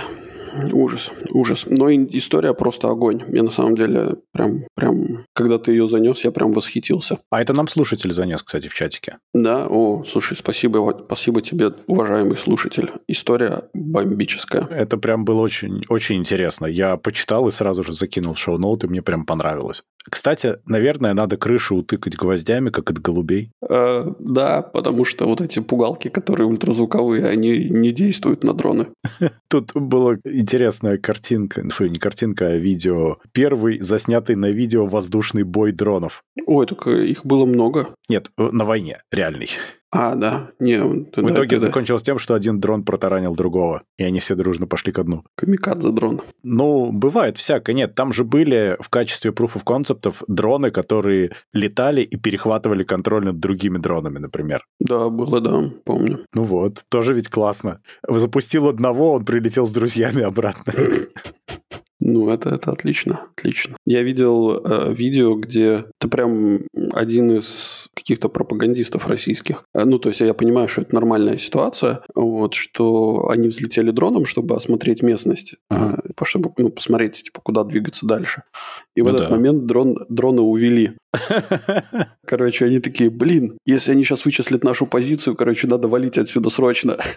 Ужас, ужас. Но история просто огонь. Я на самом деле прям, прям, когда ты ее занес, я прям восхитился. А это нам слушатель занес, кстати, в чатике. Да, о, слушай, спасибо, спасибо тебе, уважаемый слушатель. История бомбическая. Это прям было очень, очень интересно. Я почитал и сразу же закинул шоу-ноуты, мне прям понравилось. Кстати, наверное, надо крышу утыкать гвоздями, как от голубей. Э, да, потому что вот эти пугалки, которые ультразвуковые, они не действуют на дроны. <laughs> Тут была интересная картинка, фу, не картинка, а видео. Первый заснятый на видео воздушный бой дронов. Ой, так их было много. Нет, на войне, реальный. А, да. Не, в итоге это, закончилось тем, что один дрон протаранил другого, и они все дружно пошли ко дну. Камикадзе дрон. Ну, бывает всякое. Нет, там же были в качестве proof of concept дроны, которые летали и перехватывали контроль над другими дронами, например. Да, было, да, помню. Ну вот, тоже ведь классно. Запустил одного, он прилетел с друзьями обратно. <laughs> Ну, это, это отлично, отлично. Я видел э, видео, где это прям один из каких-то пропагандистов российских. Э, ну, то есть я понимаю, что это нормальная ситуация, вот, что они взлетели дроном, чтобы осмотреть местность, ага. э, чтобы ну, посмотреть, типа, куда двигаться дальше. И ну, в этот да. момент дрон, дроны увели. <laughs> Короче, они такие, блин, если они сейчас вычислят нашу позицию, короче, надо валить отсюда срочно. <laughs>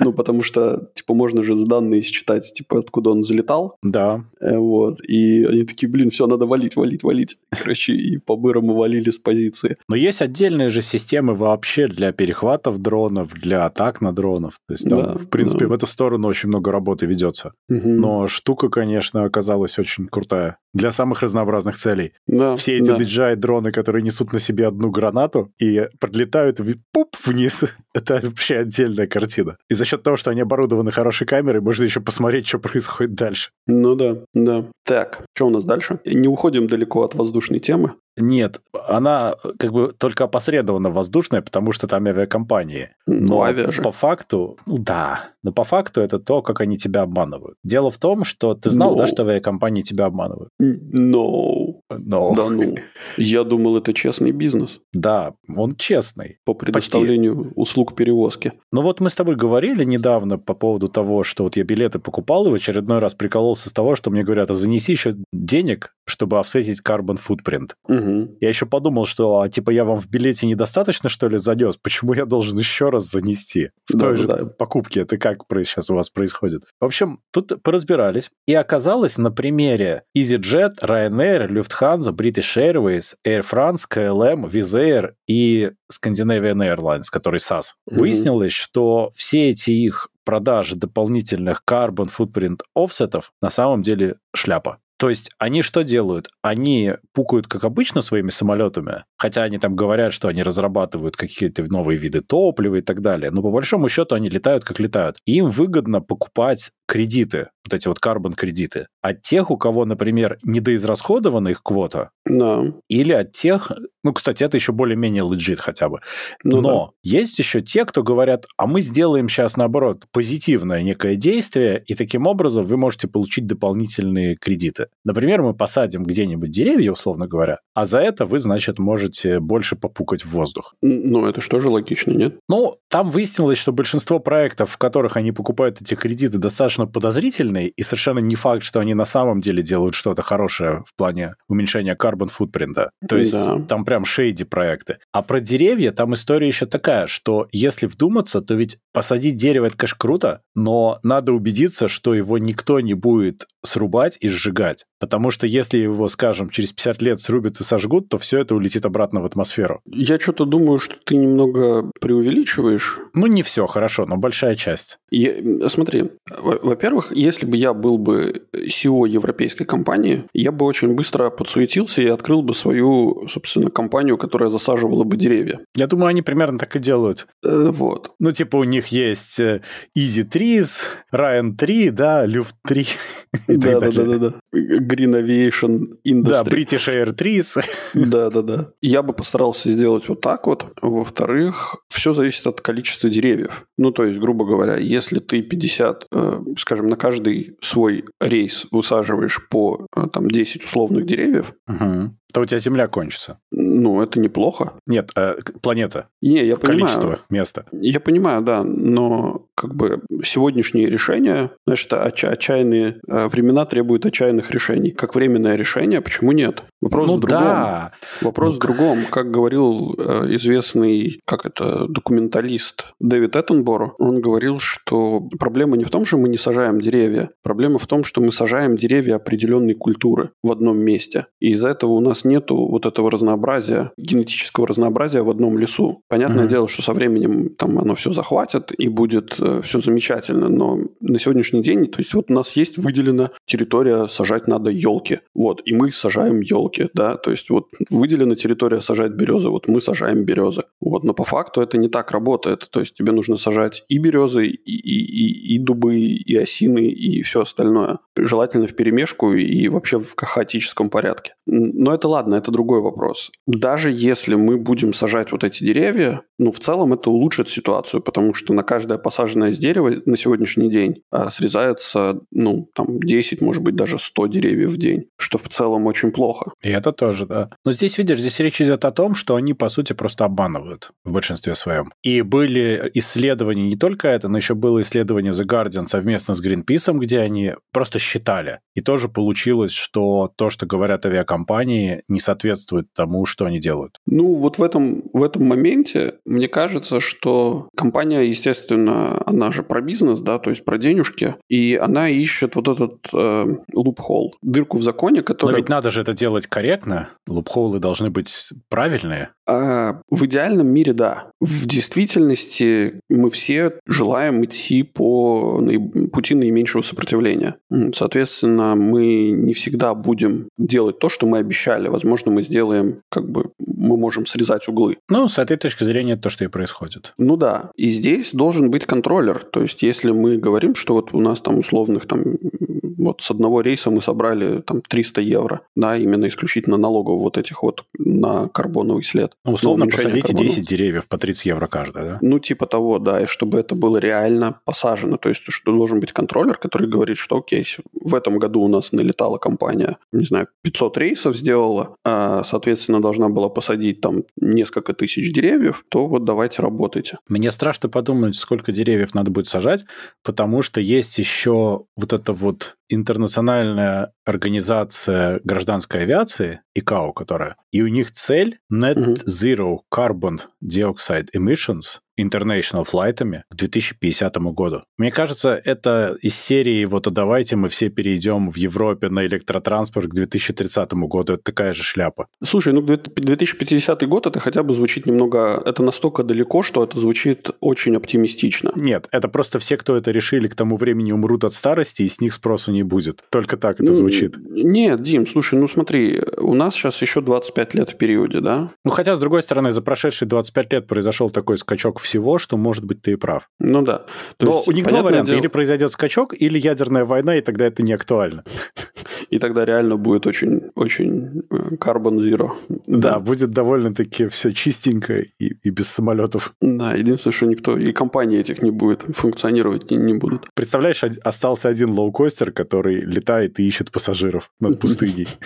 Ну, потому что, типа, можно же данные считать, типа, откуда он залетал. Да. Э, вот. И они такие, блин, все, надо валить, валить, валить. Короче, и по-бырому валили с позиции. Но есть отдельные же системы вообще для перехватов дронов, для атак на дронов. То есть там, да, в принципе, да. в эту сторону очень много работы ведется. Угу. Но штука, конечно, оказалась очень крутая. Для самых разнообразных целей. Да, Все эти да. DJI-дроны, которые несут на себе одну гранату и подлетают в... пуп вниз, <laughs> это вообще отдельная картина. И за счет того, что они оборудованы хорошей камерой, можно еще посмотреть, что происходит дальше. Ну да, да. Так, что у нас дальше? Не уходим далеко от воздушной темы. Нет, она как бы только опосредованно воздушная, потому что там авиакомпании. Ну, Но авиа же. по факту, ну да, но по факту это то, как они тебя обманывают. Дело в том, что ты знал, no. да, что авиакомпании тебя обманывают? No. No. Да ну. Я думал, это честный бизнес. Да, он честный. По предоставлению Почти. услуг перевозки. Ну вот мы с тобой говорили недавно по поводу того, что вот я билеты покупал и в очередной раз прикололся с того, что мне говорят, а занеси еще денег чтобы офсетить carbon footprint. Угу. Я еще подумал, что, а, типа, я вам в билете недостаточно, что ли, занес? Почему я должен еще раз занести? В Да, той да, же да. покупке. Это как сейчас у вас происходит? В общем, тут поразбирались. И оказалось на примере EasyJet, Ryanair, Lufthansa, British Airways, Air France, KLM, Wizz Air и Scandinavian Airlines, который SAS. Мгм. Выяснилось, что все эти их продажи дополнительных carbon footprint офсетов на самом деле шляпа. То есть они что делают? Они пукают, как обычно, своими самолетами, хотя они там говорят, что они разрабатывают какие-то новые виды топлива и так далее, но по большому счету они летают, как летают. И им выгодно покупать кредиты, вот эти вот карбон-кредиты, от тех, у кого, например, недоизрасходована их квота, Да. или от тех, ну, кстати, это еще более-менее легит хотя бы. Ну Но есть еще те, кто говорят, а мы сделаем сейчас, наоборот, позитивное некое действие, и таким образом вы можете получить дополнительные кредиты. Например, мы посадим где-нибудь деревья, условно говоря, а за это вы, значит, можете больше попукать в воздух. да. Ну, это же логично, нет? Ну, там выяснилось, что большинство проектов, в которых они покупают эти кредиты, достаточно подозрительные, и совершенно не факт, что они на самом деле делают что-то хорошее в плане уменьшения carbon footprint. То есть Да. там прям шейди проекты. А про деревья там история еще такая, что если вдуматься, то ведь посадить дерево это, конечно, круто, но надо убедиться, что его никто не будет срубать и сжигать. Потому что если его, скажем, через 50 лет срубят и сожгут, то все это улетит обратно в атмосферу. Я что-то думаю, что ты немного преувеличиваешь. Ну, не все хорошо, но большая часть. Я- смотри, во-первых, если бы я был бы SEO европейской компании, я бы очень быстро подсуетился и открыл бы свою, собственно, компанию, которая засаживала бы деревья. Я думаю, они примерно так и делают. Э, Вот. Ну, типа, у них есть э, Easy Trees, Ryan 3, да, Luft 3. <laughs> и так Да, да, да, далее. да, да. Green Aviation Да, Industry. British Air Trees. Да, да, да. Я бы постарался сделать вот так вот. Во-вторых, все зависит от количества деревьев. Ну, то есть, грубо говоря, если ты 50, э, скажем, на каждый свой рейс высаживаешь по э, там 10 условных деревьев, Мгм. То у тебя Земля кончится. ну, это неплохо. Нет, э, планета. Не, я понимаю. Количество места. Я понимаю, да, но как бы сегодняшние решения, это отча- отчаянные э, времена требуют отчаянных решений. Как временное решение, почему нет? Вопрос ну в другом. да. Вопрос Ну, в другом. Как говорил э, известный, как это, документалист Дэвид Эттенборо, он говорил, что проблема не в том, что мы не сажаем деревья. Проблема в том, что мы сажаем деревья определенной культуры в одном месте. И из-за этого у нас нету вот этого разнообразия, генетического разнообразия в одном лесу. Понятное Мгм. дело, что со временем там оно все захватит и будет все замечательно, но на сегодняшний день, то есть вот у нас есть выделена территория сажать надо елки. Вот, и мы сажаем елки, да, то есть вот выделена территория сажать березы, вот мы сажаем березы. Вот, но по факту это не так работает. То есть тебе нужно сажать и березы, и, и, и, и дубы, и осины, и все остальное. Желательно в перемешку и вообще в хаотическом порядке. Но это ладно, это другой вопрос. Даже если мы будем сажать вот эти деревья, ну, в целом это улучшит ситуацию, потому что на каждое посаженное с дерева на сегодняшний день а, срезается, ну, там, 10, может быть, даже 100 деревьев в день, что в целом очень плохо. И это тоже, да. Но здесь, видишь, здесь речь идет о том, что они, по сути, просто обманывают в большинстве своем. И были исследования, не только это, но еще было исследование The Guardian совместно с Greenpeace, где они просто считали. И тоже получилось, что то, что говорят авиакомпании, не соответствует тому, что они делают. Ну, вот в этом, в этом моменте мне кажется, что компания, естественно, она же про бизнес, да, то есть про денежки, и она ищет вот этот э, лупхол, дырку в законе, Но которая... ведь надо же это делать корректно. Лупхолы должны быть правильные. А, в идеальном мире, да. В действительности мы все желаем идти по пути наименьшего сопротивления. Соответственно, мы не всегда будем делать то, что мы обещали. Возможно, мы сделаем, как бы, мы можем срезать углы. Ну, с этой точки зрения, это то, что и происходит. Ну да, и здесь должен быть контроллер. То есть, если мы говорим, что вот у нас там условных там вот с одного рейса мы собрали там 300 евро, да, именно исключительно налогов вот этих вот на карбоновый след. Ну, условно, посадите карбона. 10 деревьев по 30 евро каждое, да? Ну, типа того, да, и чтобы это было реально посажено. То есть, что должен быть контроллер, который говорит, что окей, в этом году у нас налетала компания, не знаю, 500 рейсов сделала, а, соответственно, должна была посадить там несколько тысяч деревьев, то вот давайте работайте. Мне страшно подумать, сколько деревьев надо будет сажать, потому что есть еще вот это вот интернациональная организация гражданской авиации, ИКАО, которая, и у них цель Net Zero Carbon Dioxide Emissions international флайтами к 2050 году. Мне кажется, это из серии вот а давайте мы все перейдем в Европе на электротранспорт к 2030 году. Это такая же шляпа. Слушай, ну 2050 год это хотя бы звучит немного... Это настолько далеко, что это звучит очень оптимистично. Нет, это просто все, кто это решили, к тому времени умрут от старости, и с них спросу не будет. Только так это звучит. Нет, Дим, слушай, ну смотри, у нас сейчас еще 25 лет в периоде, да? Ну хотя, с другой стороны, за прошедшие 25 лет произошел такой скачок всего, что, может быть, ты и прав. Ну да. То Но есть, у них два варианта. Дело... Или произойдет скачок, или ядерная война, и тогда это не актуально. <laughs> И тогда реально будет очень, очень э, carbon zero. Да, да. будет довольно-таки все чистенько и, и без самолетов. Да, единственное, что никто, и компании этих не будет функционировать, не, не будут. Представляешь, остался один лоукостер, который летает и ищет пассажиров над пустыней. <laughs>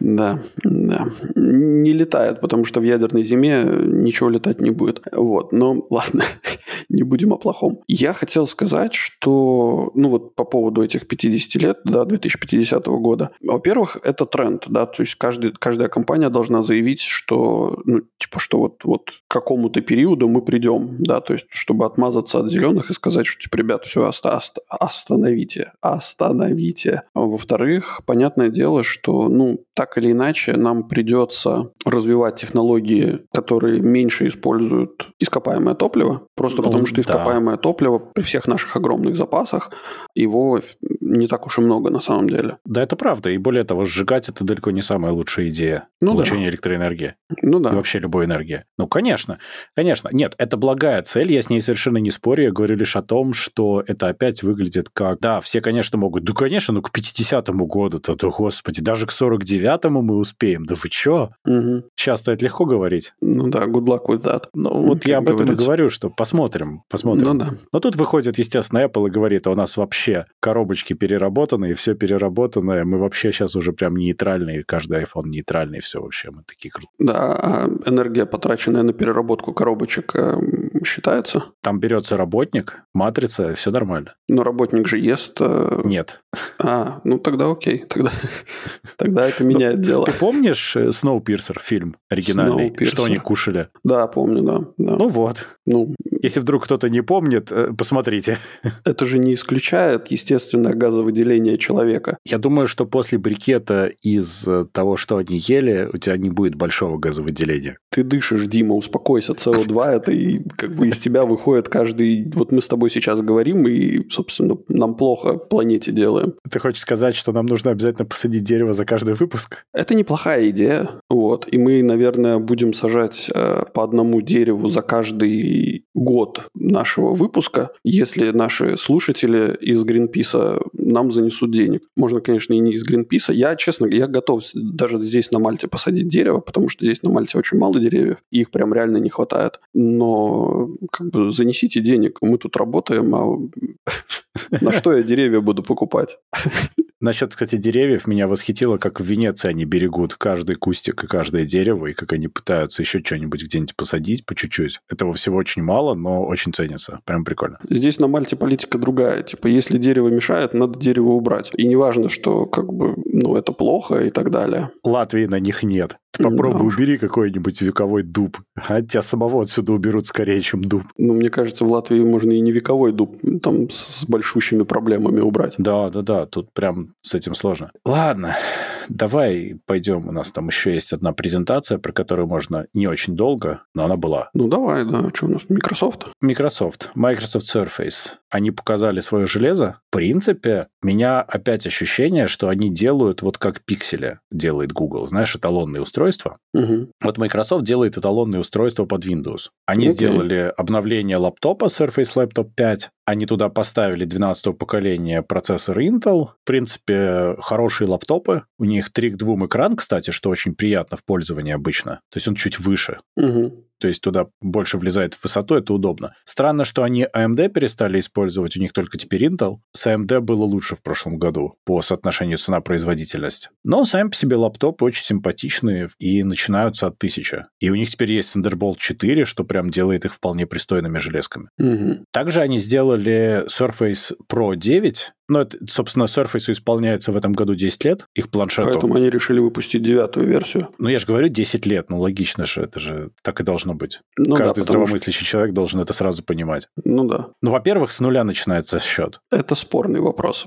Да, да. Не летает, потому что в ядерной зиме ничего летать не будет. Вот, но ладно, <laughs> не будем о плохом. Я хотел сказать, что, ну вот по поводу этих 50 лет, да, 2050 года, во-первых, это тренд, да, то есть каждый, каждая компания должна заявить, что, ну, типа, что вот, вот к какому-то периоду мы придем, да, то есть чтобы отмазаться от зеленых и сказать, что, типа, ребята, все, оста- оста- остановите, остановите. Во-вторых, понятное дело, что, ну, так или иначе нам придется развивать технологии, которые меньше используют ископаемое топливо, просто ну, потому что ископаемое да. топливо при всех наших огромных запасах, его не так уж и много на самом деле. Да, это правда. И более того, сжигать это далеко не самая лучшая идея ну, получения да. электроэнергии. Ну да. И вообще любой энергии. Ну, конечно. Конечно. Нет, это благая цель, я с ней совершенно не спорю. Я говорю лишь о том, что это опять выглядит как... Да, все, конечно, могут... Да, конечно, ну к 50-му году-то, да, господи, даже к 49-му мы успеем. Да вы чё? Угу. Сейчас-то это легко говорить. Ну да, good luck with that. Ну, вот я об этом и говорю, что посмотрим, посмотрим. Ну да. Но тут выходит, естественно, Apple и говорит, а у нас вообще коробочки переработаны, и все переработанное. Мы вообще сейчас уже прям нейтральные, каждый iPhone нейтральный, все вообще, мы такие крутые. Да, а энергия, потраченная на переработку коробочек, э, считается? Там берется работник, матрица, все нормально. Но работник же ест... Э... Нет. А, ну тогда окей, тогда, <laughs> тогда это меняет ну, дело. Ты помнишь Snowpiercer фильм оригинальный, что они кушали? Да, помню, да. Ну вот. Ну, Если вдруг кто-то не помнит, э, посмотрите. <laughs> Это же не исключает естественное газовыделение человека. Я думаю, что после брикета из э, того, что они ели, у тебя не будет большого газовыделения. Ты дышишь, Дима, успокойся. СО2 это и как бы из тебя выходит каждый... Вот мы с тобой сейчас говорим, и, собственно, нам плохо планете делаем. Ты хочешь сказать, что нам нужно обязательно посадить дерево за каждый выпуск? Это неплохая идея. Вот. И мы, наверное, будем сажать э, по одному дереву за каждый год нашего выпуска, если наши слушатели из Гринписа нам занесут денег. Можно, конечно, и не из Гринписа. Я, честно, я готов даже здесь на Мальте посадить дерево, потому что здесь на Мальте очень мало деревьев, и их прям реально не хватает. Но как бы занесите денег, мы тут работаем, а <laughs> на что я деревья буду покупать? Насчет, кстати, деревьев меня восхитило, как в Венеции они берегут каждый кустик и каждое дерево, и как они пытаются еще что-нибудь где-нибудь посадить по чуть-чуть. Этого всего очень мало, но очень ценится. Прям прикольно. Здесь на Мальте политика другая. Типа, если дерево мешает, надо дерево убрать. И неважно, что как бы, ну, это плохо и так далее. Латвии на них нет. Попробуй да. убери какой-нибудь вековой дуб. А тебя самого отсюда уберут скорее, чем дуб. Ну, мне кажется, в Латвии можно и не вековой дуб там с большущими проблемами убрать. Да, да, да. Тут прям с этим сложно. Ладно, давай пойдем. У нас там еще есть одна презентация, про которую можно не очень долго, но она была. Ну, давай, да. Что у нас? Microsoft? Microsoft. Microsoft Surface. Они показали свое железо. В принципе, меня опять ощущение, что они делают вот как пикселя делает Google. Знаешь, эталонные устройства. Угу. Вот Microsoft делает эталонные устройства под Windows. Они okay. сделали обновление лаптопа Surface Laptop 5. Они туда поставили 12 поколения процессор Intel. В принципе, хорошие лаптопы. У них 3 к 2 экран, кстати, что очень приятно в пользовании обычно. То есть он чуть выше. Угу. То есть туда больше влезает в высоту, это удобно. Странно, что они AMD перестали использовать, у них только теперь Intel. С AMD было лучше в прошлом году по соотношению цена-производительность. Но сами по себе лаптопы очень симпатичные и начинаются от 1000. И у них теперь есть Thunderbolt 4, что прям делает их вполне пристойными железками. Угу. Также они сделали Surface Pro 9, ну, это, собственно, Surface исполняется в этом году 10 лет, их планшету. Поэтому они решили выпустить девятую версию. Ну, я же говорю 10 лет, ну, логично же, это же так и должно быть. Ну, Каждый да, здравомыслящий что... человек должен это сразу понимать. Ну да. Ну, во-первых, с нуля начинается счет. <laughs> Это спорный вопрос.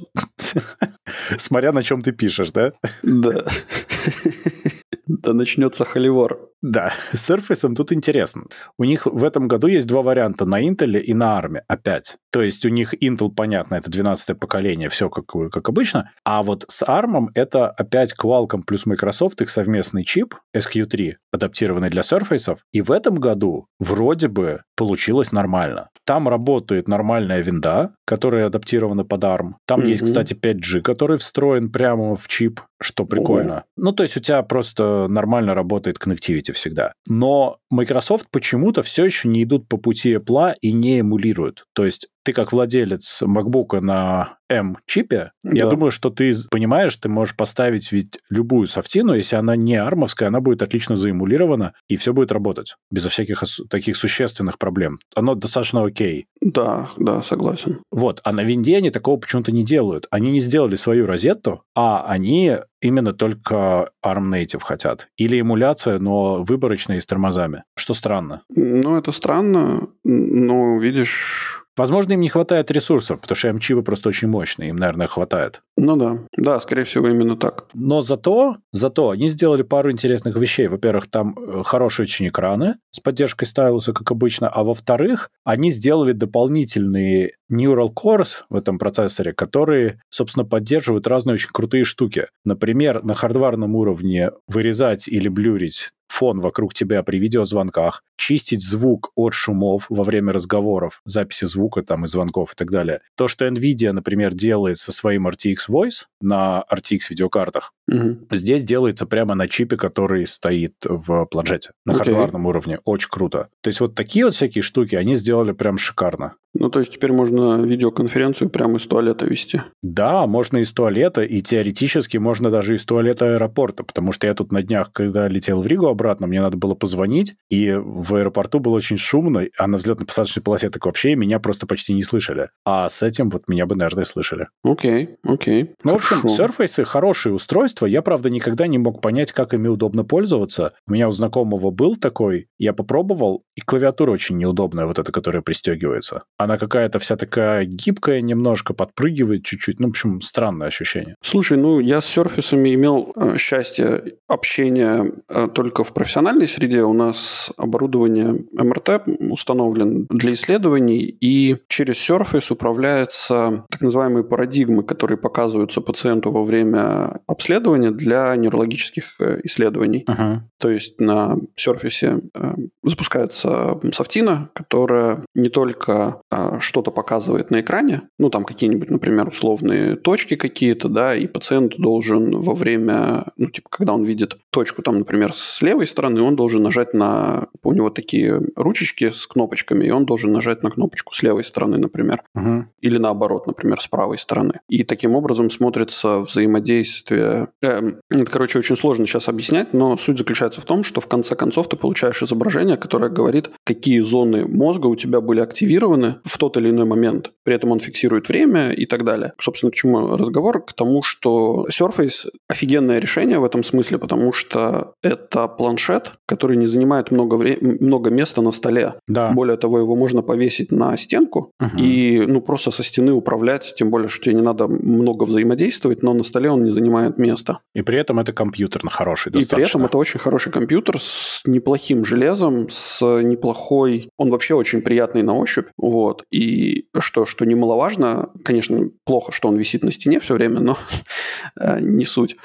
Смотря на чем ты пишешь, да? Да. <laughs> Да начнется холивор. Да, с Surface тут интересно. У них в этом году есть два варианта, на Intel и на ARM опять. То есть у них Intel, понятно, это 12 поколение, все как, как обычно. А вот с ARM это опять Qualcomm плюс Microsoft, их совместный чип SQ3, адаптированный для Surface. И в этом году вроде бы получилось нормально. Там работает нормальная винда, которая адаптирована под ARM. Там mm-hmm. есть, кстати, 5G, который встроен прямо в чип, что прикольно. Oh. Ну, то есть у тебя просто нормально работает connectivity всегда. Но Microsoft почему-то все еще не идут по пути Apple и не эмулируют. То есть ты как владелец MacBook на M-чипе, да. я думаю, что ты понимаешь, ты можешь поставить ведь любую софтину, если она не армовская, она будет отлично заэмулирована, и все будет работать безо всяких таких существенных проблем. Оно достаточно окей. Да, да, согласен. Вот, а на винде они такого почему-то не делают. Они не сделали свою розетту, а они именно только ARM Native хотят. Или эмуляция, но выборочная и с тормозами. Что странно. Ну, это странно, но, видишь, Возможно, им не хватает ресурсов, потому что M-чипы просто очень мощные, им, наверное, хватает. Ну да, да, скорее всего, именно так. Но зато, зато они сделали пару интересных вещей. Во-первых, там э, хорошие очень экраны с поддержкой стайлуса, как обычно, а во-вторых, они сделали дополнительные Neural Cores в этом процессоре, которые, собственно, поддерживают разные очень крутые штуки. Например, на хардварном уровне вырезать или блюрить фон вокруг тебя при видеозвонках, чистить звук от шумов во время разговоров, записи звука там и звонков и так далее. То, что NVIDIA, например, делает со своим RTX Voice на RTX видеокартах, угу. здесь делается прямо на чипе, который стоит в планшете на okay. хардварном уровне. Очень круто. То есть вот такие вот всякие штуки они сделали прям шикарно. Ну, то есть теперь можно видеоконференцию прямо из туалета вести? Да, можно из туалета, и теоретически можно даже из туалета аэропорта, потому что я тут на днях, когда летел в Ригу обратно, мне надо было позвонить, и в аэропорту было очень шумно, а на взлетно-посадочной полосе так вообще меня просто почти не слышали. А с этим вот меня бы, наверное, слышали. Окей, окей. Ну, в общем, Surface хорошие устройства. Я, правда, никогда не мог понять, как ими удобно пользоваться. У меня у знакомого был такой, я попробовал, и клавиатура очень неудобная, вот эта, которая пристегивается. Она какая-то вся такая гибкая, немножко подпрыгивает чуть-чуть. Ну, в общем, странное ощущение. Слушай, ну, я с Surface имел э, счастье общения э, только в профессиональной среде. У нас оборудование МРТ установлен для исследований, и через Surface управляются так называемые парадигмы, которые показываются пациенту во время обследования для нейрологических э, исследований. Uh-huh. То есть на Surface запускается софтина, которая не только а, что-то показывает на экране, ну, там какие-нибудь, например, условные точки какие-то, да, и пациент должен во время, ну, типа, когда он видит точку, там, например, с левой стороны, он должен нажать на, у него такие ручечки с кнопочками, и он должен нажать на кнопочку с левой стороны, например, угу. или наоборот, например, с правой стороны. И таким образом смотрится взаимодействие. Э, это, короче, очень сложно сейчас объяснять, но суть заключается в том, что в конце концов ты получаешь изображение, которое говорит, какие зоны мозга у тебя были активированы в тот или иной момент. При этом он фиксирует время и так далее. Собственно, к чему разговор? К тому, что Surface офигенное решение в этом смысле, потому что это планшет, который не занимает много, вре- много места на столе. Да. Более того, его можно повесить на стенку угу. и ну, просто со стены управлять, тем более, что тебе не надо много взаимодействовать, но на столе он не занимает места. И при этом это компьютер хороший достаточно. И при этом это очень хороший компьютер с неплохим железом, с неплохой... Он вообще очень приятный на ощупь. Вот. И что, что немаловажно, конечно, плохо, что он висит на стене все время, но <laughs> э, не суть.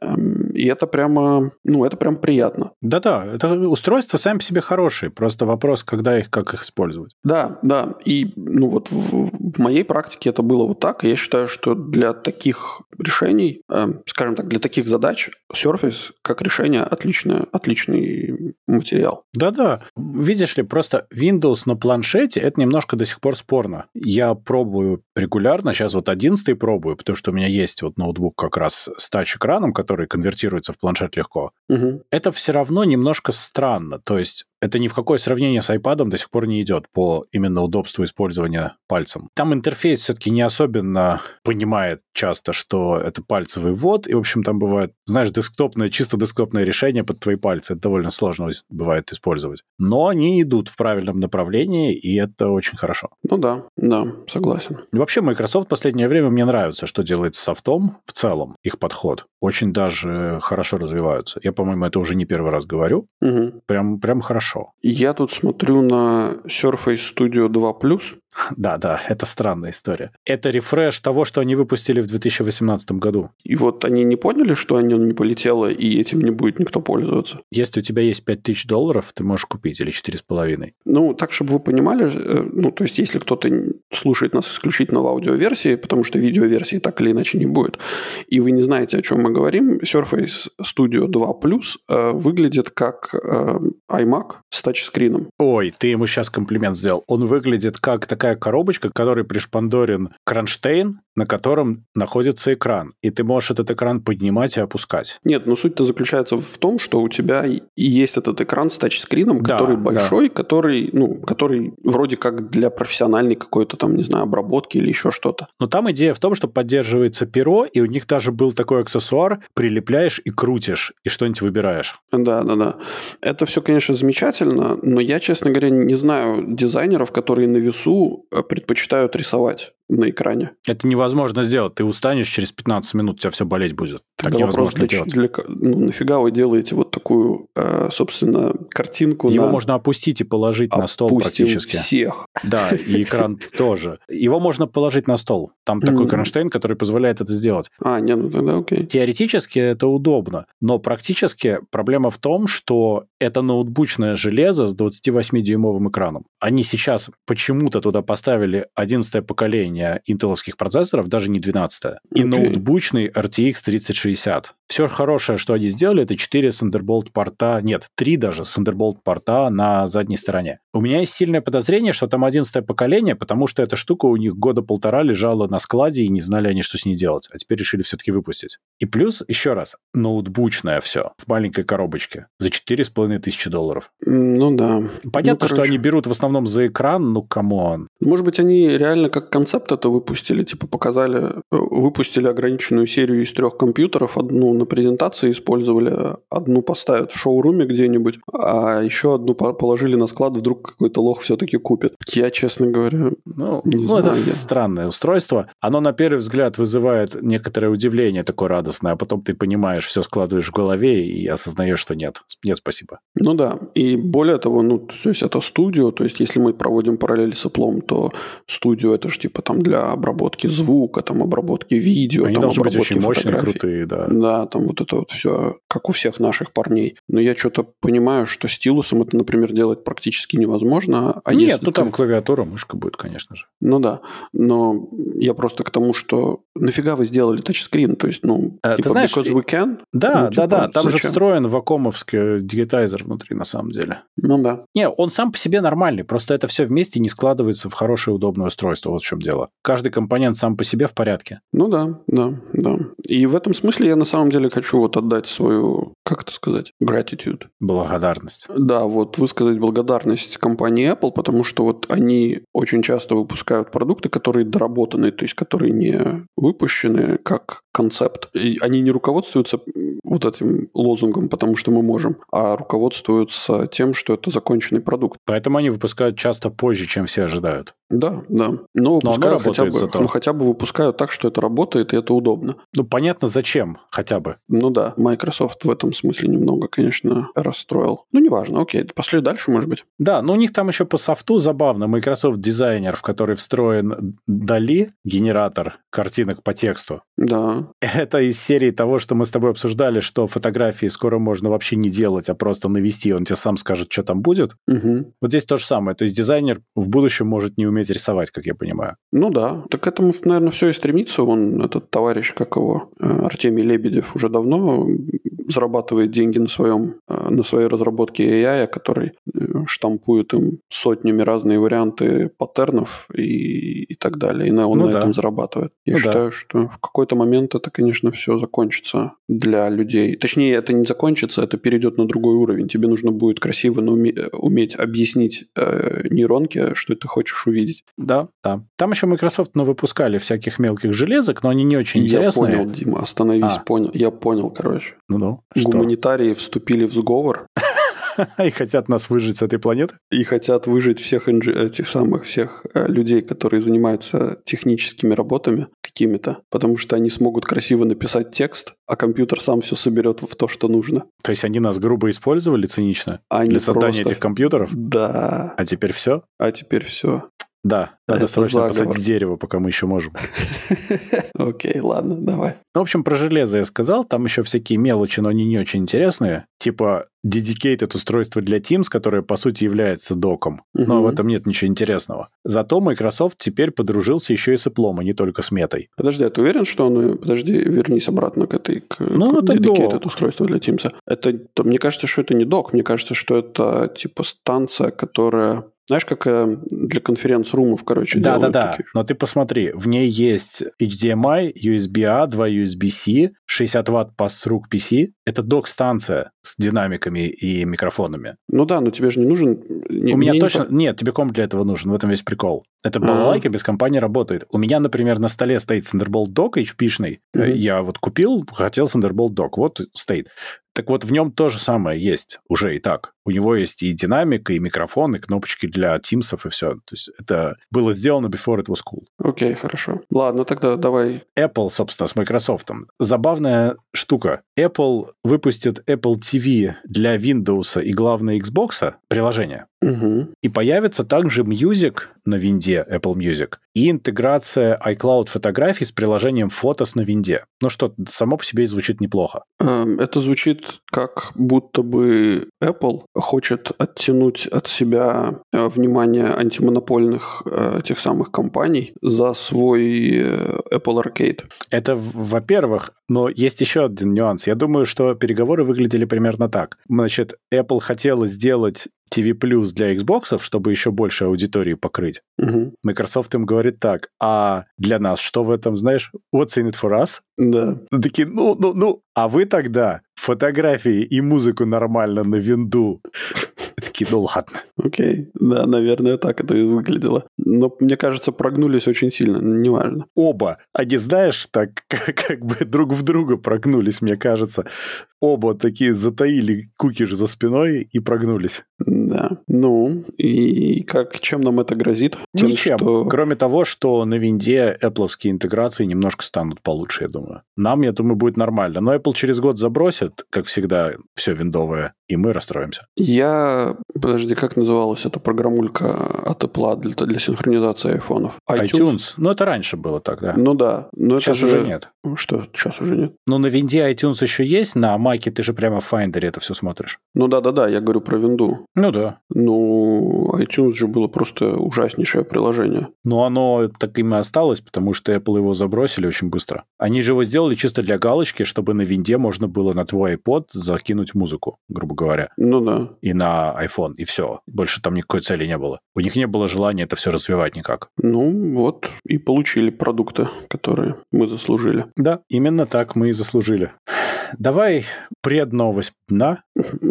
Эм, и это прямо, ну, это прям приятно. Да-да, это устройства сами по себе хорошие, просто вопрос, когда их, как их использовать. Да, да, и ну вот в, в моей практике это было вот так, я считаю, что для таких решений, э, скажем так, для таких задач Surface как решение отличное, отличный материал. Да-да. Видишь ли, просто Windows на планшете это немножко до сих пор спорно. Я пробую регулярно, сейчас вот 11 пробую, потому что у меня есть вот ноутбук как раз с тач-экраном, который конвертируется в планшет легко. Угу. Это все равно немножко странно. То есть это ни в какое сравнение с iPad до сих пор не идет по именно удобству использования пальцем. Там интерфейс все-таки не особенно понимает часто, что это пальцевый ввод, и, в общем, там бывает, знаешь, десктопное, чисто десктопное решение под твои пальцы. Это довольно сложно бывает использовать. Но они идут в правильном направлении, и это очень хорошо. Ну да, да, согласен. И вообще, Microsoft в последнее время мне нравится, что делает с софтом в целом, их подход. Очень даже хорошо развиваются. Я, по-моему, это уже не первый раз говорю. Угу. Прям, прям хорошо хорошо. Я тут смотрю на Surface Studio 2 Да, да, это странная история. Это рефреш того, что они выпустили в 2018 году. И вот они не поняли, что оно не полетело, и этим не будет никто пользоваться. Если у тебя есть 5000 долларов, ты можешь купить, или 4,5. Ну, так, чтобы вы понимали, э, ну, то есть, если кто-то слушает нас исключительно в аудиоверсии, потому что видеоверсии так или иначе не будет, и вы не знаете, о чем мы говорим, Surface Studio 2 Plus э, выглядит как э, iMac с тачскрином. Ой, ты ему сейчас комплимент сделал. Он выглядит как такая коробочка, к которой пришпандорен кронштейн, на котором находится экран. И ты можешь этот экран поднимать и опускать. Нет, но суть-то заключается в том, что у тебя есть этот экран с тачскрином, да, который большой, да. который, ну, который вроде как для профессиональной какой-то там, не знаю, обработки или еще что-то. Но там идея в том, что поддерживается перо, и у них даже был такой аксессуар, прилепляешь и крутишь, и что-нибудь выбираешь. Да, да, да. Это все, конечно, замечательно, но я, честно говоря, не знаю дизайнеров, которые на весу э, предпочитают рисовать на экране. Это невозможно сделать. Ты устанешь через 15 минут, у тебя все болеть будет. Так невозможно для, делать. Для, ну, нафига вы делаете вот такую, э, собственно, картинку Его на... можно опустить и положить на стол практически. всех. Да, и экран <laughs> тоже. Его можно положить на стол. Там такой кронштейн, который позволяет это сделать. А, не, ну тогда окей. Теоретически это удобно, но практически проблема в том, что это ноутбучное железо с 28-дюймовым экраном. Они сейчас почему-то туда поставили 11 поколение поколения интеловских процессоров, даже не 12 okay. и ноутбучный RTX 3060. Все хорошее, что они сделали, это 4 Thunderbolt порта, нет, 3 даже Thunderbolt порта на задней стороне. У меня есть сильное подозрение, что там 11 поколение, потому что эта штука у них года полтора лежала на складе и не знали они, что с ней делать. А теперь решили все-таки выпустить. И плюс, еще раз, ноутбучное все в маленькой коробочке за 4,5 тысячи долларов. Ну да. Понятно, ну, что они берут в основном за экран, ну come on. Может быть, они реально как концепт это выпустили, типа показали, э, выпустили ограниченную серию из трех компьютеров, одну на презентации использовали, одну поставят в шоуруме где-нибудь, а еще одну положили на склад, вдруг какой-то лох все-таки купит. Я, честно говоря, ну, не ну знаю. это я. странное устройство. Оно на первый взгляд вызывает некоторое удивление такое радостное, а потом ты понимаешь, все складываешь в голове и осознаешь, что нет. Нет, спасибо. Ну да. И более того, ну, то есть это студио, то есть если мы проводим параллели с Apple, то студио это же типа там для обработки звука, там обработки видео. Они там, должны быть очень мощные, крутые, да. Да, там вот это вот все, как у всех наших парней. Но я что-то понимаю, что стилусом это, например, делать практически невозможно. А Нет, ну там клавиатура, мышка будет, конечно же. Ну да, но я просто к тому, что нафига вы сделали тачскрин? То есть, ну, а, типа, ты знаешь, because we can? Да, ну, типа, да, да, там зачем? же встроен вакомовский дигитайзер внутри, на самом деле. Ну да. Не, он сам по себе нормальный, просто это все вместе не складывается в хорошее удобное устройство, вот в чем дело каждый компонент сам по себе в порядке. Ну да, да, да. И в этом смысле я на самом деле хочу вот отдать свою, как это сказать, gratitude. Благодарность. Да, вот высказать благодарность компании Apple, потому что вот они очень часто выпускают продукты, которые доработаны, то есть которые не выпущены как концепт. И они не руководствуются вот этим лозунгом, потому что мы можем, а руководствуются тем, что это законченный продукт. Поэтому они выпускают часто позже, чем все ожидают. Да, да. Но, Но оно хотя бы, зато. ну, хотя бы выпускают так, что это работает и это удобно. Ну, понятно, зачем хотя бы. Ну да, Microsoft в этом смысле немного, конечно, расстроил. Ну, неважно, окей, пошли дальше, может быть. Да, ну у них там еще по софту забавно. Microsoft дизайнер, в который встроен Дали, генератор картинок по тексту. Да да. <laughs> Это из серии того, что мы с тобой обсуждали, что фотографии скоро можно вообще не делать, а просто навести, он тебе сам скажет, что там будет. Угу. Вот здесь то же самое. То есть дизайнер в будущем может не уметь рисовать, как я понимаю. Ну да. Так к этому, наверное, все и стремится. Он, этот товарищ, как его, э, Артемий Лебедев, уже давно зарабатывает деньги на, своем, э, на своей разработке AI, который э, штампует им сотнями разные варианты паттернов и, и так далее. И на, он Ну на да. этом зарабатывает. Я Ну да. считаю, что в какой-то момент это, конечно, все закончится для людей. Точнее, это не закончится, это перейдет на другой уровень. Тебе нужно будет красиво науме- уметь объяснить э, нейронке, что ты хочешь увидеть. Да, да. Там еще Microsoft выпускали всяких мелких железок, но они не очень Я интересные. понял, Дима, остановись, А. понял. Я понял, короче. Ну-ну. Что? Гуманитарии вступили в сговор <laughs> И хотят нас выжить с этой планеты? и хотят выжить всех инжи- этих самых всех э, людей, которые занимаются техническими работами какими-то, потому что они смогут красиво написать текст, а компьютер сам все соберет в то, что нужно. То есть они нас грубо использовали цинично Они для создания просто- этих компьютеров? Да, А теперь все? а теперь все. Да, надо Это срочно заговор. посадить дерево, пока мы еще можем. <laughs> Окей, ладно, давай. Ну, в общем, про железо я сказал. Там еще всякие мелочи, но они не очень интересные. Типа dedicated устройство для Teams, которое, по сути, является доком. Но в этом нет ничего интересного. Зато Microsoft теперь подружился еще и с Apple, а не только с метой. Подожди, а ты уверен, что он... Подожди, вернись обратно к этой... К, Ну, к это dedicated док. устройству для Teams. Это, то, мне кажется, что это не док. Мне кажется, что это типа станция, которая... Знаешь, как э, для конференц-румов, короче, Да, да, делают да. такие? Но ты посмотри, в ней есть HDMI, USB-A, 2 USB-C, 60 Вт pass-through к PC. Это док-станция с динамиками и микрофонами. Ну да, но тебе же не нужен... не- У меня не точно... по- Нет, тебе комп для этого нужен, в этом весь прикол. Это А. балалайка без компании работает. У меня, например, на столе стоит Thunderbolt Dock HP-шный. Мгм. Я вот купил, хотел Thunderbolt Dock, вот стоит. Так вот, в нем то же самое есть уже и так. У него есть и динамика, и микрофон, и кнопочки для тимсов, и все. То есть это было сделано before it was cool. Окей, хорошо. Ладно, тогда давай... Apple, собственно, с Microsoft. Забавная штука. Apple выпустит Apple TV для Windows и, главное, Xbox приложение. Мгм. И появится также Music на винде Apple Music и интеграция iCloud фотографий с приложением Photos на винде. Ну что, само по себе звучит неплохо. Эм, Это звучит как будто бы Apple хочет оттянуть от себя э, внимание антимонопольных э, тех самых компаний за свой э, Apple Arcade. Это, во-первых, но есть еще один нюанс. Я думаю, что переговоры выглядели примерно так. Значит, Apple хотела сделать TV Plus для Xbox, чтобы еще больше аудитории покрыть. Мгм. Microsoft им говорит так, а для нас что в этом, знаешь? What's in it for us? Да. Такие, ну, ну, ну. А вы тогда фотографии и музыку нормально на винду. Такие, ну ладно. Окей. Да, наверное, так это и выглядело. Но, мне кажется, прогнулись очень сильно. Неважно. Оба. Они, знаешь, так как, <laughs> как бы друг в друга прогнулись, мне кажется. Оба такие затаили кукиш за спиной и прогнулись. Да. Ну, и как, чем нам это грозит? Тем, Ничем. что- Кроме того, что на винде Apple интеграции немножко станут получше, я думаю. Нам, я думаю, будет нормально. Но Apple через год забросит, как всегда, все виндовое, и мы расстроимся. Я... Подожди, как называлась эта программулька от Apple для, для синхронизации айфонов? iTunes. Ну, это раньше было так, да. Ну да. Но Сейчас это же... уже нет. Что, сейчас уже нет? Ну, на винде iTunes еще есть, на Маке ты же прямо в Finder это все смотришь. Ну да-да-да, я говорю про винду. Ну да. Ну, iTunes же было просто ужаснейшее приложение. Но оно таким и осталось, потому что Apple его забросили очень быстро. Они же его сделали чисто для галочки, чтобы на винде можно было на твой iPod закинуть музыку, грубо говоря, Ну да. и на iPhone, и все. Больше там никакой цели не было. У них не было желания это все развивать никак. Ну вот, и получили продукты, которые мы заслужили. Да, именно так мы и заслужили. Давай предновость дна.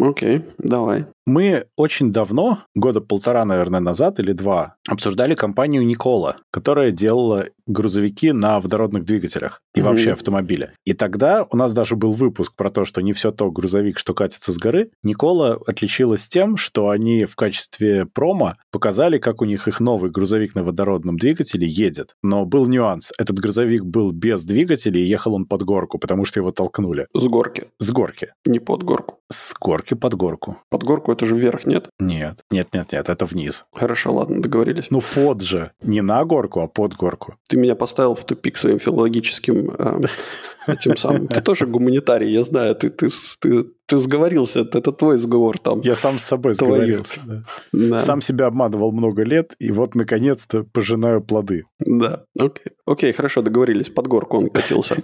Окей, давай. Мы очень давно, года полтора, наверное, назад или два, обсуждали компанию Никола, которая делала грузовики на водородных двигателях и Мгм. вообще автомобили. И тогда у нас даже был выпуск про то, что не все то грузовик, что катится с горы. Никола отличилась тем, что они в качестве промо показали, как у них их новый грузовик на водородном двигателе едет. Но был нюанс. Этот грузовик был без двигателя и ехал он под горку, потому что его толкнули С горки, с горки. не под горку. С горки под горку. Под горку это же вверх, нет? Нет. Нет, нет, нет, это вниз. Хорошо, ладно, договорились. Ну, под же. Не на горку, а под горку. Ты меня поставил в тупик своим филологическим э, <laughs> этим самым. Ты тоже гуманитарий, я знаю. Ты, ты, ты, ты сговорился, это твой сговор там. Я сам с собой Твоих. сговорился. да. Да, Сам себя обманывал много лет, и вот, наконец-то, пожинаю плоды. да. Окей. Окей, хорошо, договорились. Под горку он катился.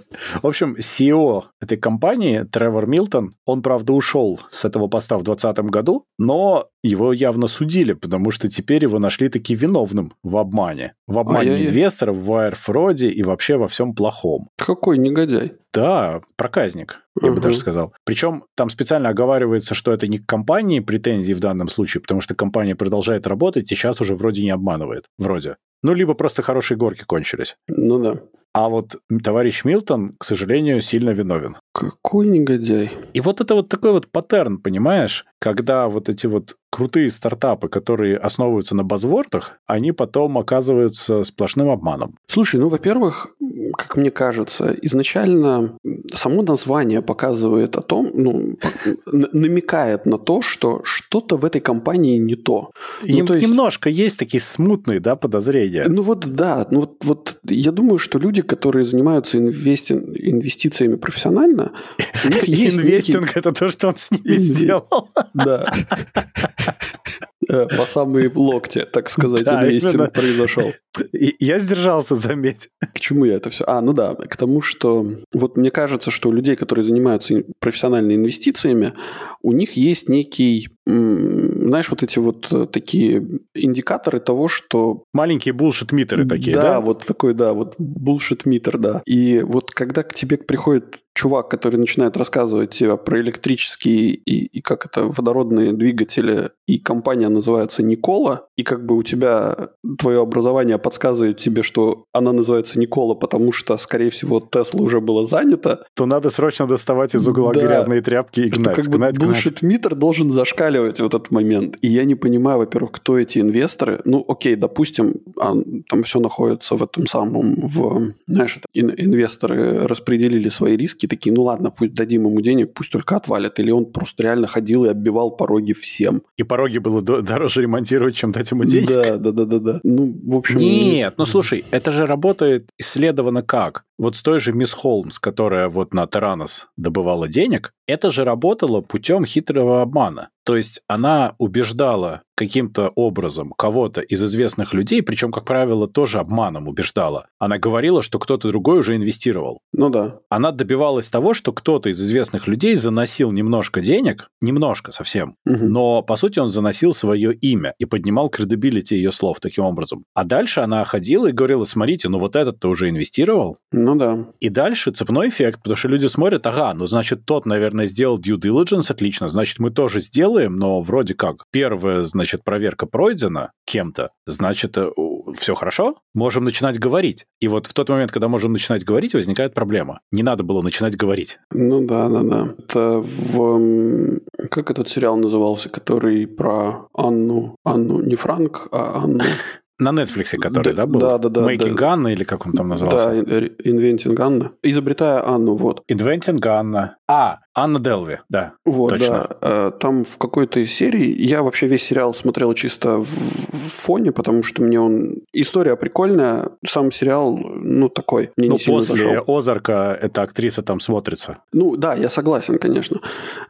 В общем, CEO этой компании, Тревор Милтон, он, правда, ушел с этого поста в 2020 году, но его явно судили, потому что теперь его нашли таки виновным в обмане. В обмане Ай-яй-яй. инвесторов, в вайр-фроде и вообще во всем плохом. Какой негодяй. Да, проказник, я бы Мгм. даже сказал. Причем там специально оговаривается, что это не к компании претензии в данном случае, потому что компания продолжает работать и сейчас уже вроде не обманывает. Вроде. Ну, либо просто хорошие горки кончились. Ну да. А вот товарищ Милтон, к сожалению, сильно виновен. Какой негодяй. И вот это вот такой вот паттерн, понимаешь, когда вот эти вот крутые стартапы, которые основываются на базвордах, они потом оказываются сплошным обманом. Слушай, ну, во-первых, как мне кажется, изначально само название показывает о том, ну, намекает на то, что что-то в этой компании не то. Ну, то есть- немножко есть такие смутные, да, подозрения. Ну вот да, ну вот, вот я думаю, что люди, которые занимаются инвести- инвестициями профессионально, у них <laughs> есть Инвестинг это то, что он с ними сделал. Да. Э, По самые локти, так сказать, инвестинг произошел. Я сдержался, заметь. К чему я это все? А, ну да, к тому, что вот мне кажется, что у людей, которые занимаются профессионально инвестициями, у них есть некий, знаешь, вот эти вот э, такие индикаторы того, что Маленькие булшит-митеры такие, да, да? вот такой, да, вот bullshit митер, да. И вот когда к тебе приходит чувак, который начинает рассказывать тебе про электрические и, и как это, водородные двигатели, и компания называется Никола, и как бы у тебя твое образование подсказывает тебе, что она называется Никола, потому что, скорее всего, Тесла уже была занята, То надо срочно доставать из угла Да. грязные тряпки и что гнать, как бы гнать, гнать. bullshit митер должен зашкаливать в этот момент. И я не понимаю, во-первых, кто эти инвесторы. Ну, окей, допустим, а, там все находится в этом самом, в, знаешь, инвесторы распределили свои риски, такие, ну ладно, пусть дадим ему денег, пусть только отвалят. Или он просто реально ходил и оббивал пороги всем. И пороги было до- дороже ремонтировать, чем дать ему денег. Да, да, да, да, да. Ну, в общем... Нет, ну слушай, это же работает исследовано как? Вот с той же мисс Холмс, которая вот на Таранос добывала денег, это же работало путем хитрого обмана. То есть она убеждала каким-то образом кого-то из известных людей, причем, как правило, тоже обманом убеждала. Она говорила, что кто-то другой уже инвестировал. Ну да. Она добивалась того, что кто-то из известных людей заносил немножко денег, немножко совсем, Мгм. но, по сути, он заносил свое имя и поднимал кредибилити ее слов таким образом. А дальше она ходила и говорила, смотрите, ну вот этот-то уже инвестировал. Ну да. И дальше цепной эффект, потому что люди смотрят, ага, ну значит, тот, наверное, сделал due diligence, отлично, значит, мы тоже сделаем, но вроде как первая, значит, проверка пройдена кем-то, значит, все хорошо, можем начинать говорить. И вот в тот момент, когда можем начинать говорить, возникает проблема. Не надо было начинать говорить. Ну да, да, да. Это в... Как этот сериал назывался, который про Анну... Анну, не Франк, а Анну... <laughs> На Netflix, который, Да, да, был? да, да, да, Making да. Anna, или как он там назывался? Да, Inventing Анна. Изобретая Анну, вот. Inventing Anna. А, Анна Делви, да. Вот, Точно. да. Э, Там в какой-то из серий... Я вообще весь сериал смотрел чисто в, в фоне, потому что мне он... История прикольная, сам сериал, ну, такой. Мне ну, не сильно после зашел. Озарка эта актриса там смотрится. Ну, да, я согласен, конечно.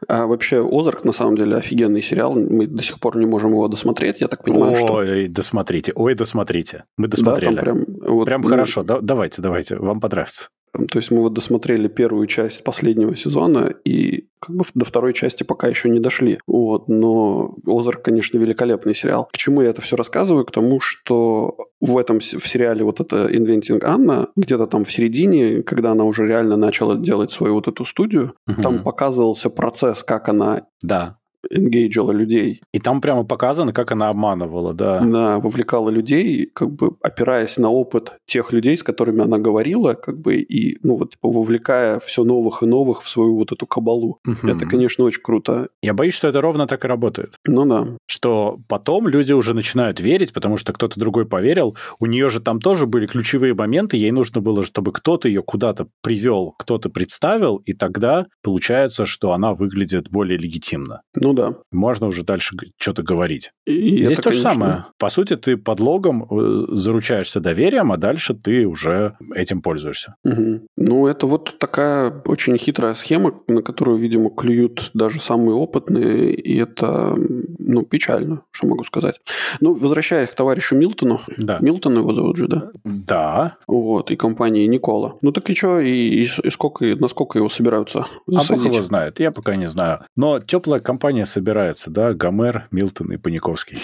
А вообще, Озарк, на самом деле, офигенный сериал. Мы до сих пор не можем его досмотреть. Я так понимаю, что... Ой, досмотрите. Ой, досмотрите. Мы Да, досмотрели. там прям... вот, Прям ну, хорошо. Да- давайте, давайте. Вам понравится. Там, То есть мы вот досмотрели первую часть последнего сезона и как бы до второй части пока еще не дошли. Вот, но Озарк, конечно, великолепный сериал. К чему я это все рассказываю? К тому, что в этом в сериале вот это Inventing Анна, где-то там в середине, когда она уже реально начала делать свою вот эту студию, Мгм. там показывался процесс, как она Да. Энгейджила людей. И там прямо показано, как она обманывала, да. Да, вовлекала людей, как бы опираясь на опыт тех людей, с которыми она говорила, как бы, и, ну, вот, типа, вовлекая все новых и новых в свою вот эту кабалу. Угу. Это, конечно, очень круто. Я боюсь, что это ровно так и работает. Ну да. Что потом люди уже начинают верить, потому что кто-то другой поверил. У нее же там тоже были ключевые моменты, ей нужно было, чтобы кто-то ее куда-то привел, кто-то представил, и тогда получается, что она выглядит более легитимно. Ну да. Можно уже дальше что-то говорить. И Здесь это, то же конечно... самое. По сути, ты под логом э, заручаешься доверием, а дальше ты уже этим пользуешься. Угу. Ну, это вот такая очень хитрая схема, на которую, видимо, клюют даже самые опытные, и это, ну, печально, что могу сказать. Ну, возвращаясь к товарищу Милтону. Да. Милтон его зовут же, да? Да. Вот, и компании Никола. Ну, так и что, и, и, и сколько, и насколько его собираются засадить? А бог его знает, я пока не знаю. Но теплая компания собирается, да, Гомер, Милтон и Паниковский.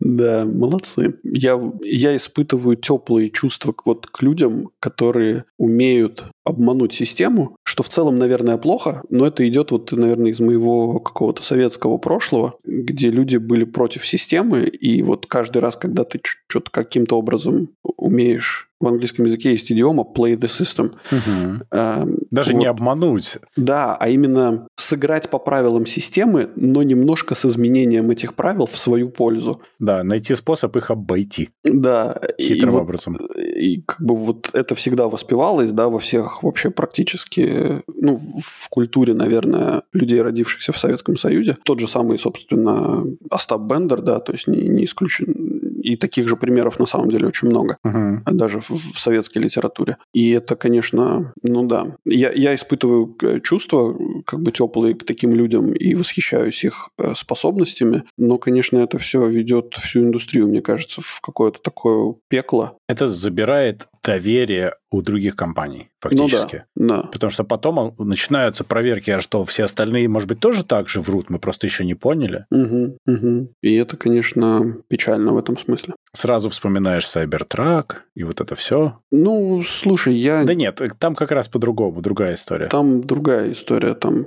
Да молодцы. Я, я испытываю теплые чувства вот к людям, которые умеют обмануть систему, что в целом, наверное, плохо, но это идет вот, наверное, из моего какого-то советского прошлого, где люди были против системы, и вот каждый раз, когда ты что-то каким-то образом умеешь в английском языке есть идиома play the system. Угу. А, Даже вот. не обмануть. Да, а именно сыграть по правилам системы, но немножко с изменением этих правил в свою пользу. Да, найти способ их обойти. Да. Хитрым и образом. Вот, и как бы вот это всегда воспевалось, да, во всех вообще практически, ну, в, в культуре, наверное, людей, родившихся в Советском Союзе. Тот же самый, собственно, Остап Бендер, да, то есть не, не исключен. И таких же примеров на самом деле очень много. Угу. Даже в в советской литературе. И это, конечно, ну да. Я, я испытываю э, чувства как бы теплые к таким людям и восхищаюсь их э, способностями, но, конечно, это все ведет всю индустрию, мне кажется, в какое-то такое пекло. Это забирает доверие у других компаний, фактически. Ну да, да. Потому что потом начинаются проверки, а что, все остальные, может быть, тоже так же врут, мы просто еще не поняли. Угу, угу. И это, конечно, печально в этом смысле. Сразу вспоминаешь Cybertruck и вот это все. Ну, слушай, я... Да нет, там как раз по-другому, другая история. Там другая история, там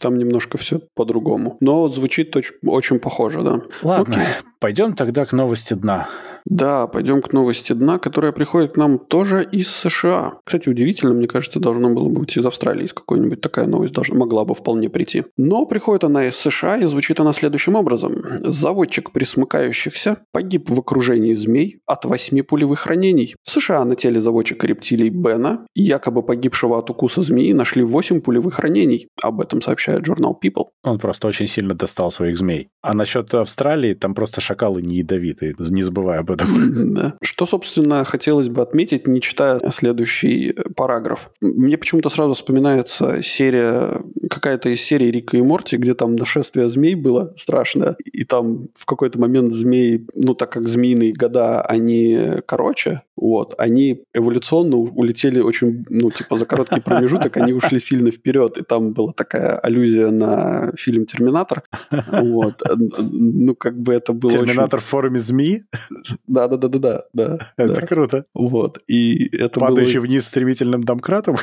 там немножко все по-другому. Но звучит очень, очень похоже, да. Ладно, Окей. пойдем тогда к новости дна. Да, пойдем к новости дна, которая приходит к нам тоже из США. Кстати, удивительно, мне кажется, должно было быть из Австралии, из какой-нибудь такая новость должна, могла бы вполне прийти. Но приходит она из США и звучит она следующим образом. Заводчик присмыкающихся погиб в окружении змей от восьми пулевых ранений. В США на теле заводчика рептилий Бена, якобы погибшего от укуса змеи, нашли восемь пулевых ранений. Об этом сообщает журнал People. Он просто очень сильно достал своих змей. А насчет Австралии, там просто шакалы не ядовитые, не забывай об об этом. <laughs> Да. Что, собственно, хотелось бы отметить, не читая следующий параграф. Мне почему-то сразу вспоминается серия, какая-то из серий Рика и Морти, где там нашествие змей было страшное, и там в какой-то момент змеи, ну, так как змеиные года, они короче, вот, они эволюционно улетели очень, ну, типа, за короткий промежуток они ушли сильно вперед, и там была такая аллюзия на фильм «Терминатор». <laughs> Вот. Ну, как бы это было «Терминатор очень... в форме змеи»? <laughs> Да, да, да, да, да. да это да. круто. Вот. И это Падающий было... вниз стремительным домкратом?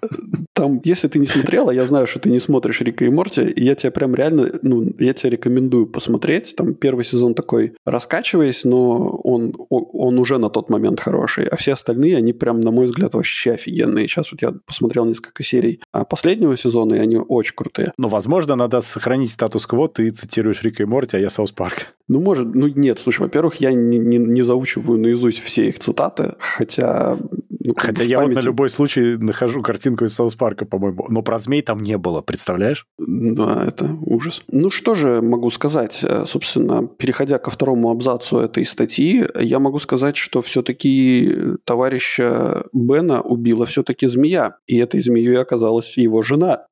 <laughs> Там, если ты не смотрел, а я знаю, что ты не смотришь Рика и Морти, и я тебе прям реально, ну, я тебе рекомендую посмотреть. Там первый сезон такой раскачиваясь, но он, он уже на тот момент хороший. А все остальные, они прям, на мой взгляд, вообще офигенные. Сейчас вот я посмотрел несколько серий а, последнего сезона, и они очень крутые. Но, возможно, надо сохранить статус-кво. Ты цитируешь Рика и Морти, а я South Park. Ну, может, ну нет, слушай, во-первых, я не, не, не заучиваю наизусть все их цитаты, хотя... Ну, хотя я памяти... вот на любой случай нахожу картинку из Саус Парка, по-моему, но про змей там не было, представляешь? Да, это ужас. Ну, что же могу сказать? Э, собственно, переходя ко второму абзацу этой статьи, я могу сказать, что все-таки товарища Бена убила все-таки змея, и этой змеей оказалась его жена.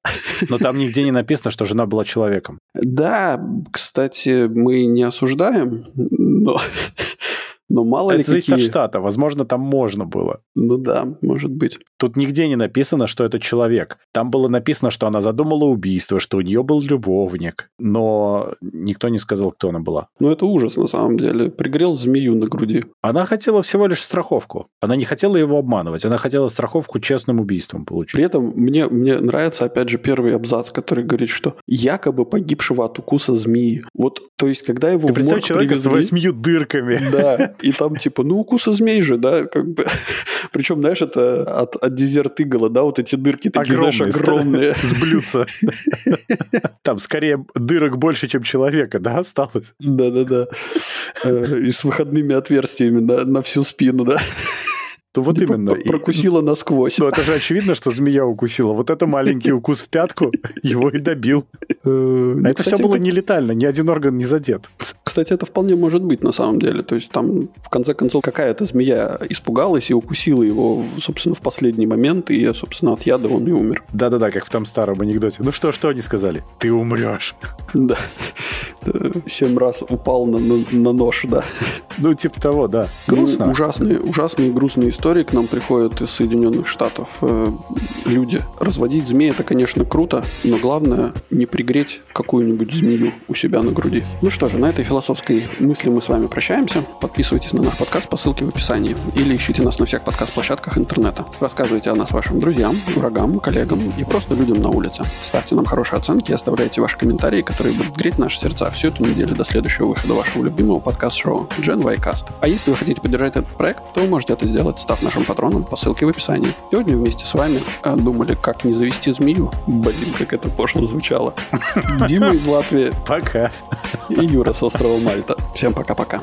Но там нигде не написано, что жена была человеком. Да, кстати, мы не осуждаем, но Но мало Это ли зависит какие... от штата. Возможно, там можно было. Ну да, может быть. Тут нигде не написано, что это человек. Там было написано, что она задумала убийство, что у нее был любовник. Но никто не сказал, кто она была. Ну это ужас на самом деле. Пригрел змею на груди. Она хотела всего лишь страховку. Она не хотела его обманывать. Она хотела страховку честным убийством получить. При этом мне, мне нравится, опять же, первый абзац, который говорит, что якобы погибшего от укуса змеи. Вот, то есть, когда его Ты в морг человека привезли... с восьмью дырками. <laughs> Да, и там типа, ну, укуса змей же, да, как бы. <laughs> Причем, знаешь, это от, от дезерт игла, да, вот эти дырки такие, знаешь, огромные. <laughs> С блюдца. Там скорее дырок больше, чем человека, да, осталось? Да-да-да. Э, И с выходными отверстиями на, на всю спину, да. То вот Типа именно. п- И- Прокусила насквозь. Ну, это же очевидно, что змея укусила. Вот это маленький укус в пятку его и добил. Э, А ну, это все было это- не летально, ни один орган не задет. Кстати, это вполне может быть на самом деле. То есть там, в конце концов, какая-то змея испугалась и укусила его, собственно, в последний момент, и, собственно, от яда он и умер. Да-да-да, как в том старом анекдоте. Ну что, что они сказали? Ты умрешь. Да. Э, Семь раз упал на, на- на нож, да. Ну, типа того, да. Ну, Грустно. ужасные, ужасные грустные истории к нам приходят из Соединенных Штатов. Э, Люди. Разводить змей это, конечно, круто, но главное не пригреть какую-нибудь змею у себя на груди. Ну что же, на этой философской мысли мы с вами прощаемся. Подписывайтесь на наш подкаст по ссылке в описании. Или ищите нас на всех подкаст-площадках интернета. Рассказывайте о нас вашим друзьям, врагам, коллегам и просто людям на улице. Ставьте нам хорошие оценки и оставляйте ваши комментарии, которые будут греть наши сердца всю эту неделю до следующего выхода вашего любимого подкаст-шоу Y Cast. А если вы хотите поддержать этот проект, то вы можете это сделать, став нашим патроном по ссылке в описании. Сегодня вместе с вами э, думали, как не завести змею. Блин, как это пошло звучало. <laughs> Дима из Латвии Пока. и Юра с острова Мальта. Всем пока-пока.